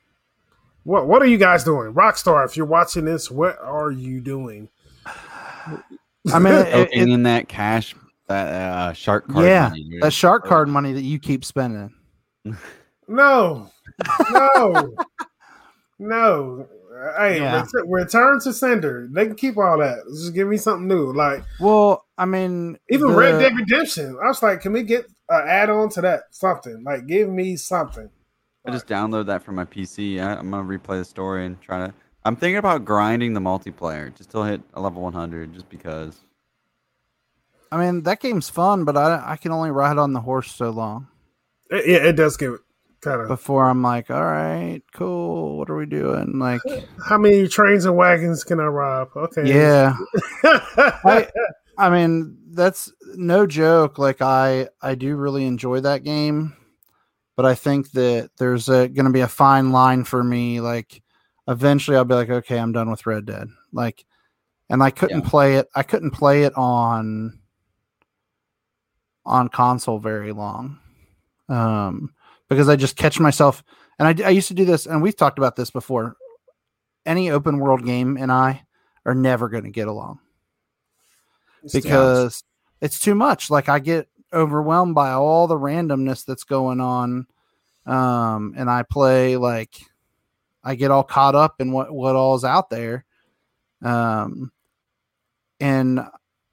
what what are you guys doing? Rockstar, if you're watching this, what are you doing? I mean, it, it, in that cash that uh, shark card. Yeah, that shark card money that you keep spending. No, no, no. Hey, yeah. ret- return to sender. They can keep all that. Just give me something new. Like, well, I mean, even the... Red Dead Redemption. I was like, can we get an add on to that? Something like, give me something. I just download that from my PC. I, am gonna replay the story and try to. I'm thinking about grinding the multiplayer just till hit a level 100, just because. I mean, that game's fun, but I I can only ride on the horse so long. It, yeah, it does give kind of before I'm like, all right, cool. What are we doing? Like, how many trains and wagons can I rob? Okay, yeah. I, I mean, that's no joke. Like, I I do really enjoy that game, but I think that there's going to be a fine line for me. Like, eventually, I'll be like, okay, I'm done with Red Dead. Like, and I couldn't yeah. play it. I couldn't play it on on console very long um, because I just catch myself. And I, I used to do this, and we've talked about this before. Any open world game and I are never going to get along it's because it's too much. Like I get overwhelmed by all the randomness that's going on, um, and I play like I get all caught up in what what all's out there, um, and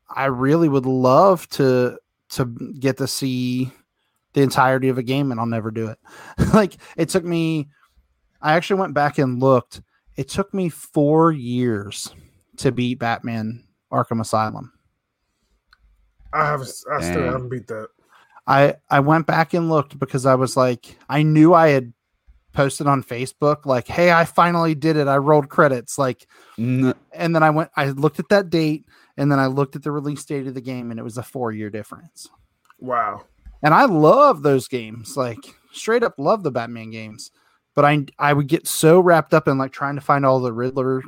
I really would love to to get to see the entirety of a game and I'll never do it. like it took me I actually went back and looked. It took me 4 years to beat Batman Arkham Asylum. I have I still haven't beat that. I I went back and looked because I was like I knew I had posted on Facebook like hey I finally did it I rolled credits like and then I went I looked at that date and then I looked at the release date of the game, and it was a four year difference. Wow. And I love those games, like straight up love the Batman games. But I I would get so wrapped up in like trying to find all the Riddler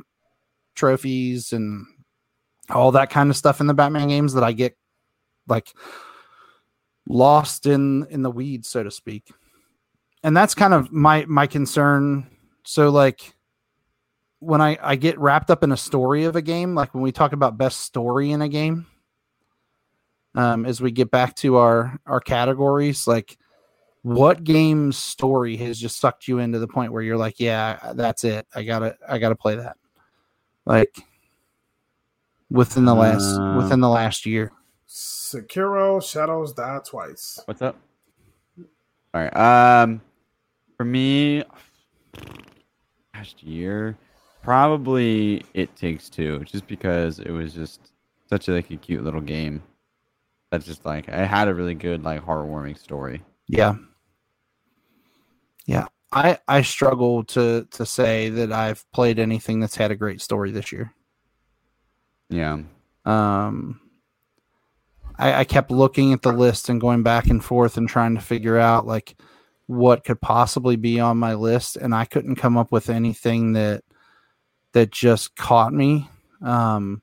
trophies and all that kind of stuff in the Batman games that I get like lost in in the weeds, so to speak. And that's kind of my my concern. So like when I, I get wrapped up in a story of a game, like when we talk about best story in a game, um, as we get back to our our categories, like what game story has just sucked you into the point where you're like, yeah, that's it. I gotta I gotta play that. Like within the last uh, within the last year. Sekiro Shadows Die Twice. What's up? All right. Um, for me, last year, Probably It Takes Two, just because it was just such a, like a cute little game. That's just like it had a really good like heartwarming story. Yeah. Yeah. I I struggle to to say that I've played anything that's had a great story this year. Yeah. Um I, I kept looking at the list and going back and forth and trying to figure out like what could possibly be on my list and I couldn't come up with anything that that just caught me. Um,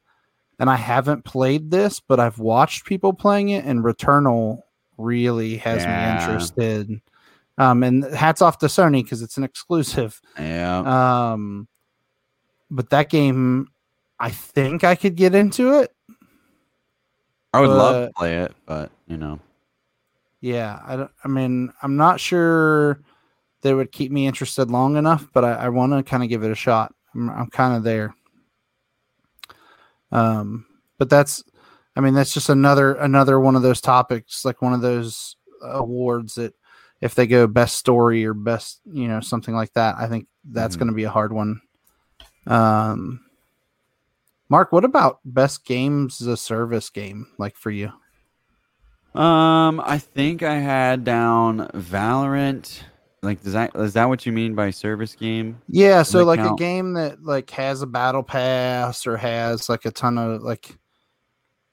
and I haven't played this, but I've watched people playing it, and Returnal really has yeah. me interested. Um, and hats off to Sony because it's an exclusive. Yeah. Um, but that game, I think I could get into it. I would love to play it, but you know. Yeah, I don't, I mean, I'm not sure that would keep me interested long enough, but I, I want to kind of give it a shot. I'm, I'm kind of there. Um, but that's, I mean, that's just another another one of those topics, like one of those awards that if they go best story or best, you know, something like that, I think that's mm-hmm. going to be a hard one. Um, Mark, what about best games as a service game like for you? Um, I think I had down Valorant. Like, does that is that what you mean by service game? Yeah, so like count? a game that like has a battle pass or has like a ton of like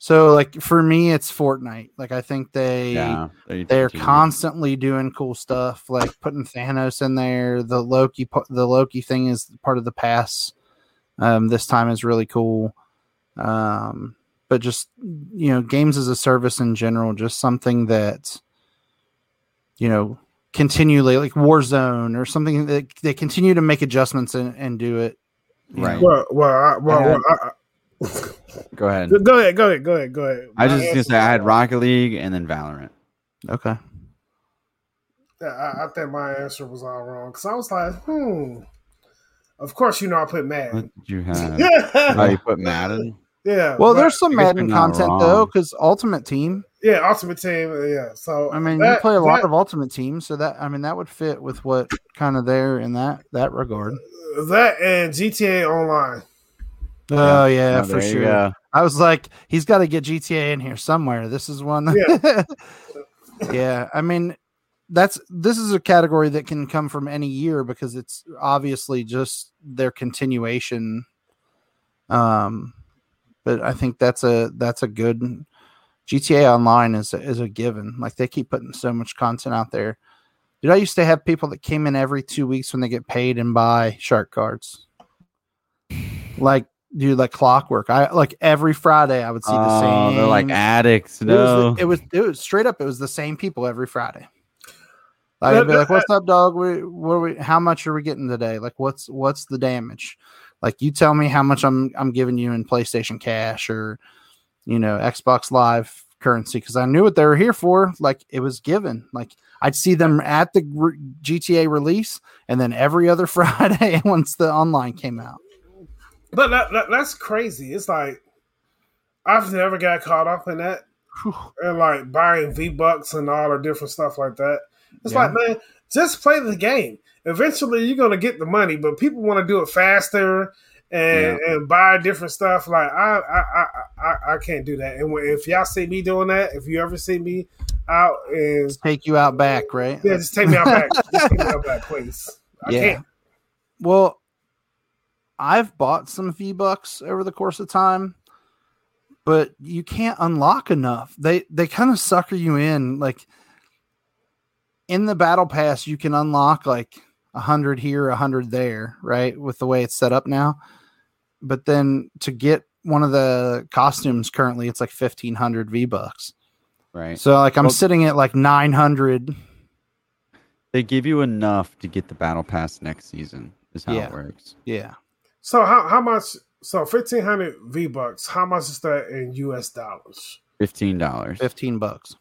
so like for me, it's Fortnite. Like I think they yeah, they they're constantly doing cool stuff, like putting Thanos in there. The Loki the Loki thing is part of the pass. Um, this time is really cool. Um, but just you know, games as a service in general, just something that you know continually like Warzone or something that they continue to make adjustments and, and do it. Right. Know. Well, well, I, well, well I, Go ahead. Go ahead. Go ahead. Go ahead. Go ahead. I just gonna say I had Rocket League and then Valorant. Okay. Yeah, I, I think my answer was all wrong because I was like, hmm. Of course, you know I put Madden. What did you have? oh, you put Madden. Yeah. Well, there's some Madden content though, because Ultimate Team. Yeah, Ultimate Team. Yeah. So I mean, that, you play a lot of Ultimate Team, so that I mean that would fit with what kind of there in that that regard. That and GTA Online. Oh yeah, oh, for sure. I was like, he's got to get GTA in here somewhere. This is one. Yeah. yeah, I mean, that's this is a category that can come from any year because it's obviously just their continuation. Um, but I think that's a that's a good GTA Online is a, is a given. Like they keep putting so much content out there. Dude, I used to have people that came in every two weeks when they get paid and buy shark cards. Like dude, like clockwork. I like every Friday I would see the oh, same. They're like addicts. No, it was, it was, it was straight up. It was the same people every Friday. Like, I'd be like, "What's up, dog? We, what we, how much are we getting today? Like, what's what's the damage? Like, you tell me how much I'm I'm giving you in PlayStation Cash or, you know, Xbox Live currency because I knew what they were here for. Like, it was given. Like, I'd see them at the GTA release, and then every other Friday once the online came out. But that, that, that's crazy. It's like I've never got caught up in that. and like buying V Bucks and all the different stuff like that. It's yeah. like, man, just play the game. Eventually you're gonna get the money, but people want to do it faster and, yeah. and buy different stuff. Like I, I I, I I can't do that. And if y'all see me doing that, if you ever see me out and take you out back, right? Yeah, just take me out back. just take me out back, please. I yeah. Can't. Well, I've bought some V Bucks over the course of time, but you can't unlock enough. They they kind of sucker you in. Like in the battle pass, you can unlock like a hundred here, a hundred there, right? With the way it's set up now. But then to get one of the costumes currently, it's like fifteen hundred V Bucks. Right. So like I'm well, sitting at like nine hundred. They give you enough to get the battle pass next season. Is how yeah. it works. Yeah. So how how much? So fifteen hundred V bucks. How much is that in U.S. dollars? Fifteen dollars. Fifteen bucks.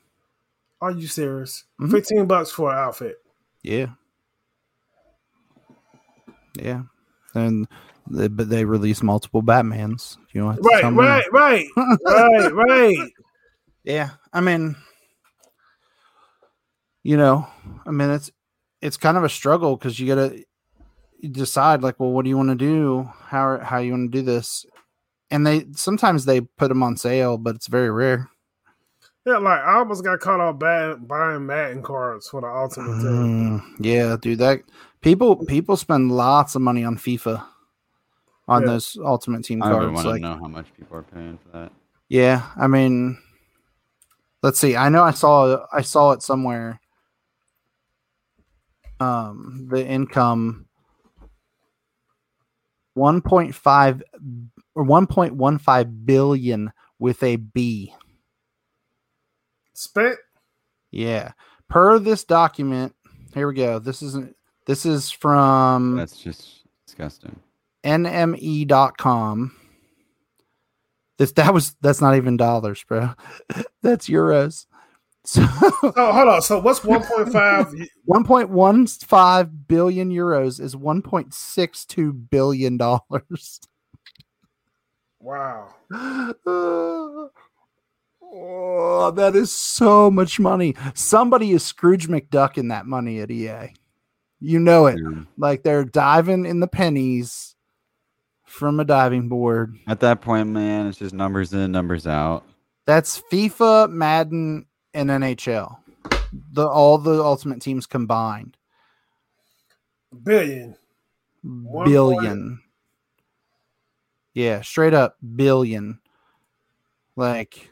Are you serious? Mm-hmm. Fifteen bucks for an outfit. Yeah. Yeah, and they, but they release multiple Batmans. You know, right, right, right, right, right. Yeah, I mean, you know, I mean it's it's kind of a struggle because you gotta decide like, well, what do you want to do? How how you want to do this? And they sometimes they put them on sale, but it's very rare. Yeah, like I almost got caught off bad buying Madden cards for the Ultimate Team. Mm, yeah, dude, that people people spend lots of money on FIFA on yeah. those Ultimate Team cards. I want like, to know how much people are paying for that. Yeah, I mean, let's see. I know I saw I saw it somewhere. Um, the income 1.5 or 1.15 billion with a B. Spent? Yeah. Per this document, here we go. This isn't this is from That's just disgusting. nme.com. This that was that's not even dollars, bro. that's euros. So oh, hold on. So what's 1.5? 1.15 billion euros is 1.62 billion dollars. Wow. oh, that is so much money. Somebody is Scrooge McDuck in that money at EA. You know it. Yeah. Like they're diving in the pennies from a diving board. At that point, man, it's just numbers in, numbers out. That's FIFA, Madden, and NHL. The all the ultimate teams combined. Billion. Billion. Yeah, straight up billion. Like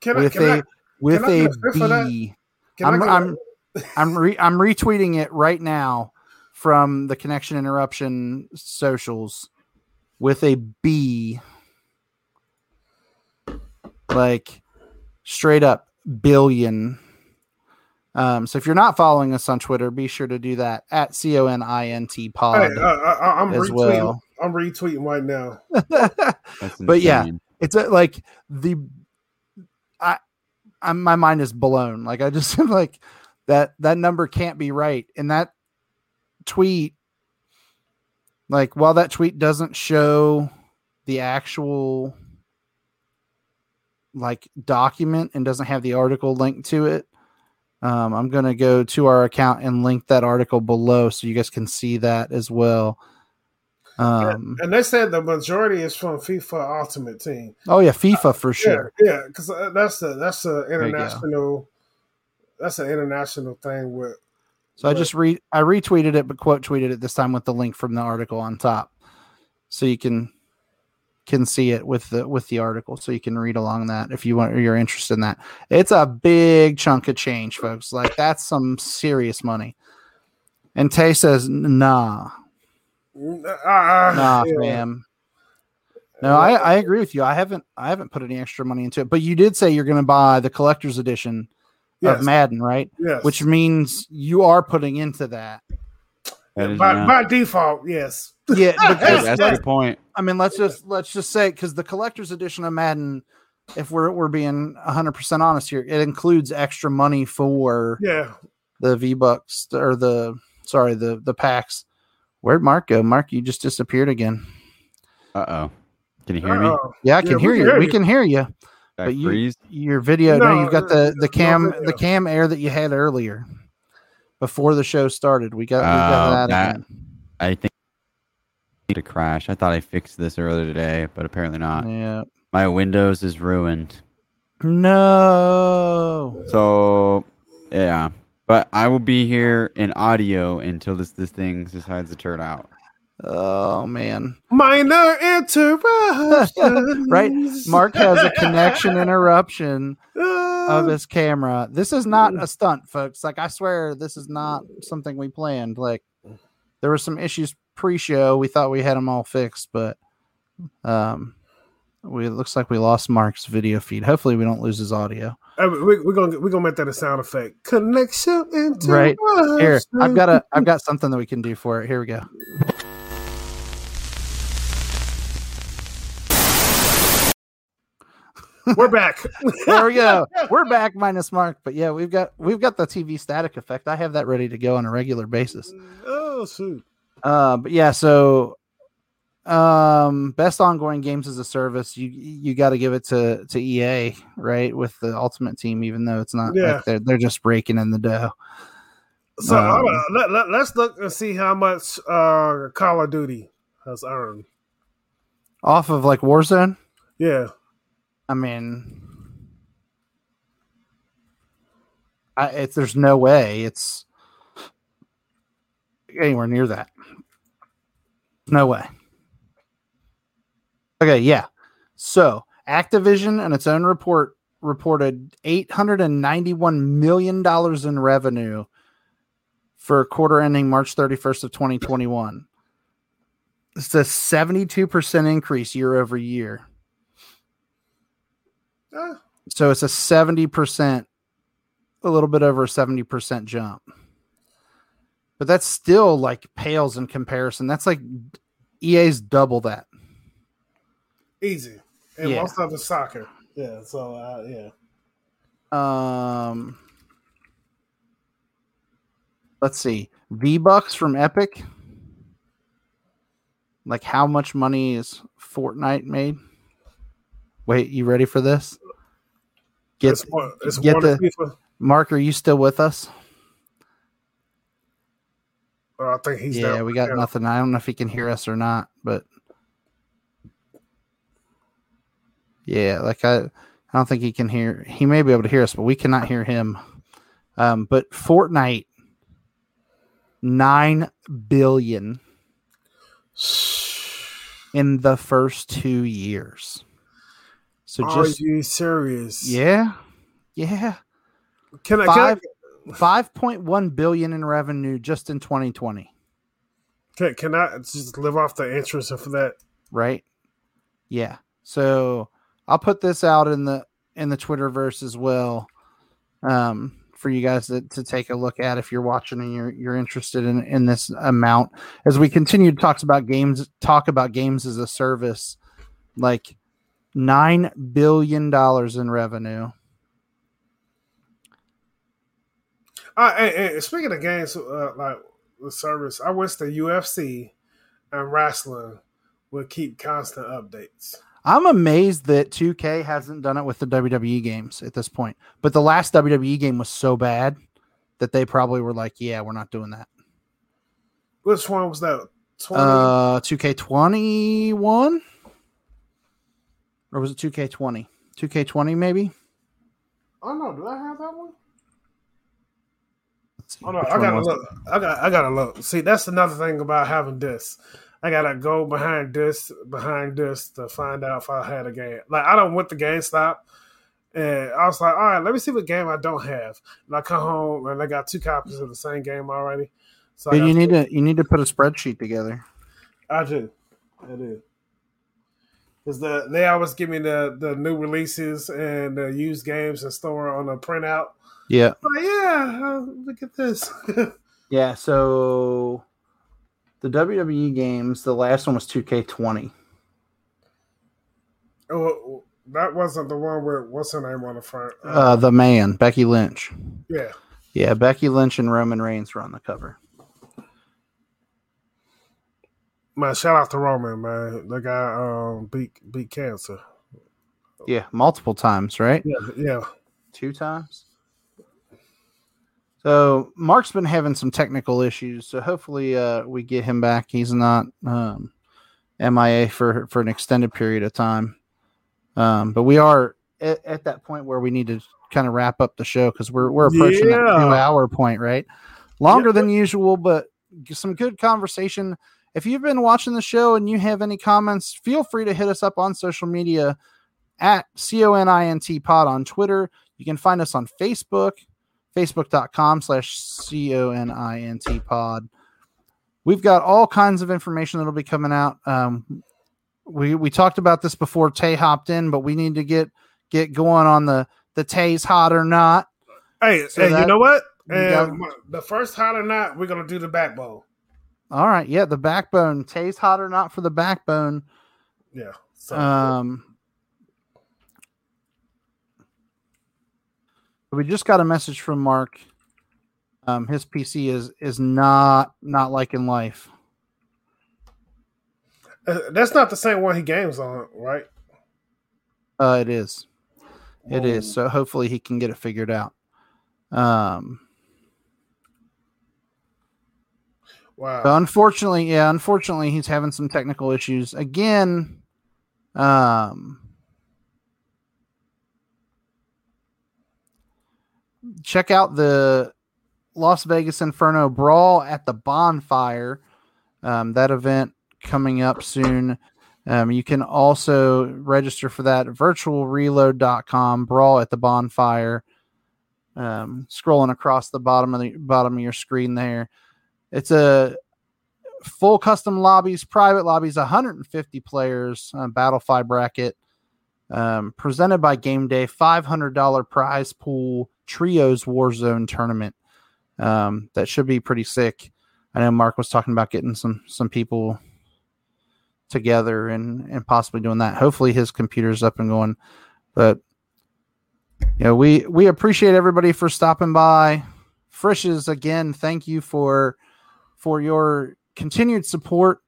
can with I, a I, with a B. I'm I'm I'm re, I'm retweeting it right now from the connection interruption socials with a B. Like straight up billion. Um, so if you're not following us on Twitter, be sure to do that at C O N I N T pod. Hey, I, am as retweeting. Well. I'm retweeting right now. but yeah, it's a, like the I, I'm my mind is blown. Like I just like that that number can't be right, and that tweet, like while that tweet doesn't show the actual like document and doesn't have the article linked to it. Um, I'm going to go to our account and link that article below so you guys can see that as well. Um, and they said the majority is from FIFA Ultimate Team. Oh yeah, FIFA for sure. Yeah, because yeah, that's the that's the international that's an international thing with. So I just read I retweeted it, but quote tweeted it this time with the link from the article on top, so you can can see it with the with the article, so you can read along that if you want or you're interested in that. It's a big chunk of change, folks. Like that's some serious money. And Tay says, "Nah, uh, nah, yeah. fam. No, I, I agree with you. I haven't I haven't put any extra money into it, but you did say you're going to buy the collector's edition yes. of Madden, right? Yes. Which means you are putting into that. that by, by, default, yes. Yeah, that's a good point. I mean, let's just let's just say because the collector's edition of Madden, if we're we're being 100 percent honest here, it includes extra money for yeah the V Bucks or the sorry the the packs Where'd Mark go? Mark, you just disappeared again. Uh oh. Can you hear me? Yeah, I can yeah, hear you. Hear we can hear you. Back but you, your video, no, no, you've got the the cam no the cam air that you had earlier before the show started. We got, we got uh, that, that. I think to crash. I thought I fixed this earlier today, but apparently not. Yeah. My Windows is ruined. No. So yeah. But I will be here in audio until this this thing decides to turn out. Oh man. Minor interruption. right. Mark has a connection interruption of his camera. This is not a stunt, folks. Like I swear this is not something we planned. Like there were some issues pre-show. We thought we had them all fixed, but um we it looks like we lost Mark's video feed. Hopefully we don't lose his audio. Uh, we, are gonna we're gonna make that a sound effect. Connection into right here. I've got a I've got something that we can do for it. Here we go. We're back. there we go. We're back minus Mark, but yeah, we've got we've got the TV static effect. I have that ready to go on a regular basis. Oh, shoot. Uh, but yeah, so um best ongoing games as a service you you got to give it to to ea right with the ultimate team even though it's not yeah. like they're, they're just breaking in the dough so um, let, let, let's look and see how much uh call of duty has earned off of like warzone yeah i mean I, there's no way it's anywhere near that no way Okay, yeah. So Activision, and its own report, reported $891 million in revenue for quarter ending March 31st of 2021. It's a 72% increase year over year. Uh. So it's a 70%, a little bit over a 70% jump. But that's still like pales in comparison. That's like EA's double that. Easy. and yeah. most of it's soccer. Yeah, so uh, yeah. Um, let's see, V Bucks from Epic. Like, how much money is Fortnite made? Wait, you ready for this? Get, get the Mark. Are you still with us? Uh, I think he's. Yeah, we got yeah. nothing. I don't know if he can hear us or not, but yeah, like I, I don't think he can hear. He may be able to hear us, but we cannot hear him. Um, but Fortnite, nine billion in the first two years. So Are just, you serious? Yeah, yeah. Can I? Five, Five point one billion in revenue just in 2020. Can can I just live off the interest for that? Right. Yeah. So I'll put this out in the in the Twitterverse as well. Um, for you guys to, to take a look at if you're watching and you're you're interested in, in this amount. As we continue to talk about games, talk about games as a service, like nine billion dollars in revenue. Uh, and, and speaking of games, uh, like the service, I wish the UFC and wrestling would keep constant updates. I'm amazed that 2K hasn't done it with the WWE games at this point. But the last WWE game was so bad that they probably were like, "Yeah, we're not doing that." Which one was that? 20? Uh, 2K21 or was it 2K20? 2K20 maybe? Oh no, do I have that one? Oh no, I gotta look. I got I gotta look. See, that's another thing about having this. I gotta go behind this, behind this to find out if I had a game. Like I don't went to GameStop, and I was like, all right, let me see what game I don't have. And I come home and I got two copies of the same game already. So you need to you need to put a spreadsheet together. I do, I do. Because the they always give me the the new releases and the used games and store on a printout. Yeah. Like, yeah, uh, look at this. yeah. So the WWE games, the last one was 2K20. Oh, that wasn't the one where what's her name on the front? Uh, uh, the man, Becky Lynch. Yeah. Yeah, Becky Lynch and Roman Reigns were on the cover. Man, shout out to Roman, man. The guy um beat beat cancer. Yeah, multiple times, right? Yeah, yeah. Two times. So Mark's been having some technical issues, so hopefully uh, we get him back. He's not um, MIA for for an extended period of time. Um, but we are at, at, that point where we need to kind of wrap up the show because we're we're approaching yeah. that two hour point, right? Longer yeah. than usual, but some good conversation. If you've been watching the show and you have any comments, feel free to hit us up on social media at CONINT pod on Twitter. You can find us on Facebook facebook.com slash c-o-n-i-n-t pod. We've got all kinds of information that'll be coming out. Um, we we talked about this before tay hopped in but we need to get get going on the the tay's hot or not. Hey so hey you know what? got, the first hot or not we're gonna do the backbone all right yeah the backbone tay's hot or not for the backbone yeah so, um We just got a message from Mark. Um, his PC is is not not like in life. Uh, that's not the same one he games on, right? Uh, it is. It is. Um, so hopefully he can get it figured out. Um. Wow. unfortunately, yeah, unfortunately, he's having some technical issues again. Um. check out the Las Vegas Inferno Brawl at the Bonfire. Um, that event coming up soon. Um, you can also register for that virtualreload.com brawl at the bonfire. Um, scrolling across the bottom of the bottom of your screen there. It's a full custom lobbies, private lobbies, 150 players, uh, Battlefy bracket, um, presented by Game Day, $500 prize pool, trios Warzone tournament. Um, that should be pretty sick. I know Mark was talking about getting some some people together and and possibly doing that. Hopefully his computer's up and going. But you know, we we appreciate everybody for stopping by. Frisch's again, thank you for for your continued support.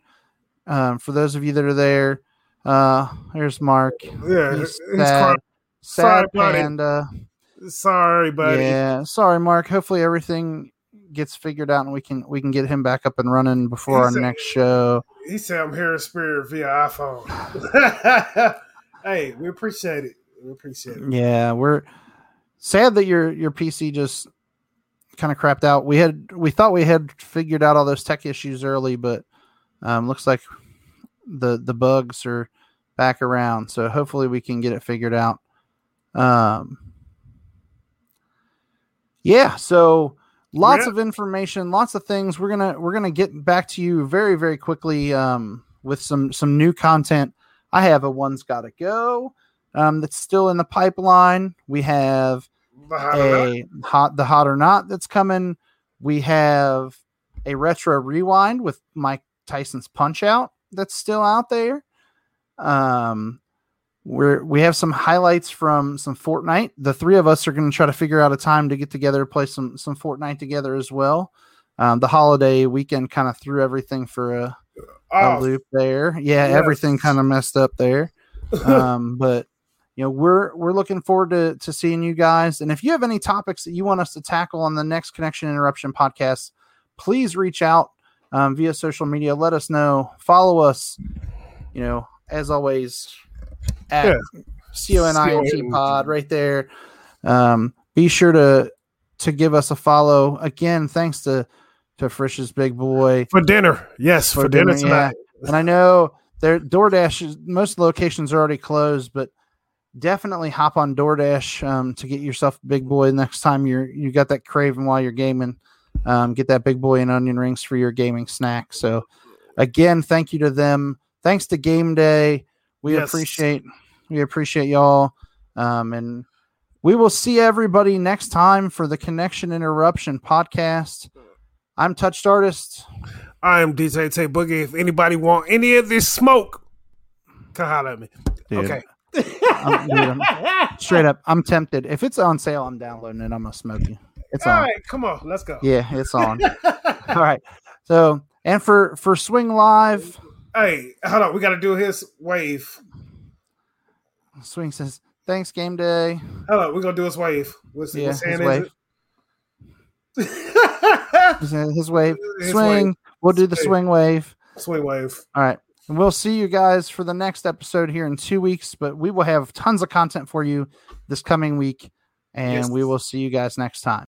Um, for those of you that are there, uh, here's Mark. Yeah, he's sad, sad Sorry, buddy. Sorry, buddy. Yeah, sorry, Mark. Hopefully everything gets figured out and we can we can get him back up and running before our He's a- next show. He said I'm hearing spirit via iPhone. hey, we appreciate it. We appreciate it. Yeah, we're sad that your your PC just kind of crapped out. We had we thought we had figured out all those tech issues early, but um, looks like the the bugs are back around. So hopefully we can get it figured out. Um, yeah, so lots Yeah. of information, lots of things. We're gonna we're gonna get back to you very very quickly um, with some some new content. I have a one's got to go um, that's still in the pipeline. We have a hot the hot or not that's coming. We have a retro rewind with Mike Tyson's Punch Out that's still out there. Um, we're we have some highlights from some Fortnite. The three of us are going to try to figure out a time to get together, play some some Fortnite together as well. Um, the holiday weekend kind of threw everything for a, a Oh, loop there. Yeah, Yes. everything kind of messed up there. Um, but you know, we're we're looking forward to to seeing you guys. And if you have any topics that you want us to tackle on the next Connection Interruption podcast, please reach out um, via social media. Let us know. Follow us. You know, as always, at Yeah. C O N I N T Pod right there. Um, be sure to to give us a follow. Again, thanks to to Frisch's big boy. for dinner. Yes, for, For dinner, dinner, yeah. And I know their DoorDash is most locations are already closed, but definitely hop on DoorDash um, to get yourself a big boy next time you're you got that craving while you're gaming. Um, get that big boy and onion rings for your gaming snack. So again, thank you to them. Thanks to Game Day. We Yes. appreciate we appreciate y'all. Um, and we will see everybody next time for the Connection Interruption podcast. I'm Touched Artist. I am DJ Tay Boogie. If anybody want any of this smoke, come holler at me. Dude, Okay. I'm- dude, I'm- straight up, I'm tempted. If it's on sale, I'm downloading it. I'm gonna smoke you. It's All on. right, come on, let's go. Yeah, it's on. All right. So, and for for Swing Live, Hey, hold on. We got to do his wave. Swing says, "Thanks, game day." Hold on. We're to do his wave. What's, Yeah, what's his wave. His, his wave, His swing. wave. We'll do the Swing. swing wave. Swing wave. All right. And we'll see you guys for the next episode here in two weeks. But we will have tons of content for you this coming week, and Yes. we will see you guys next time.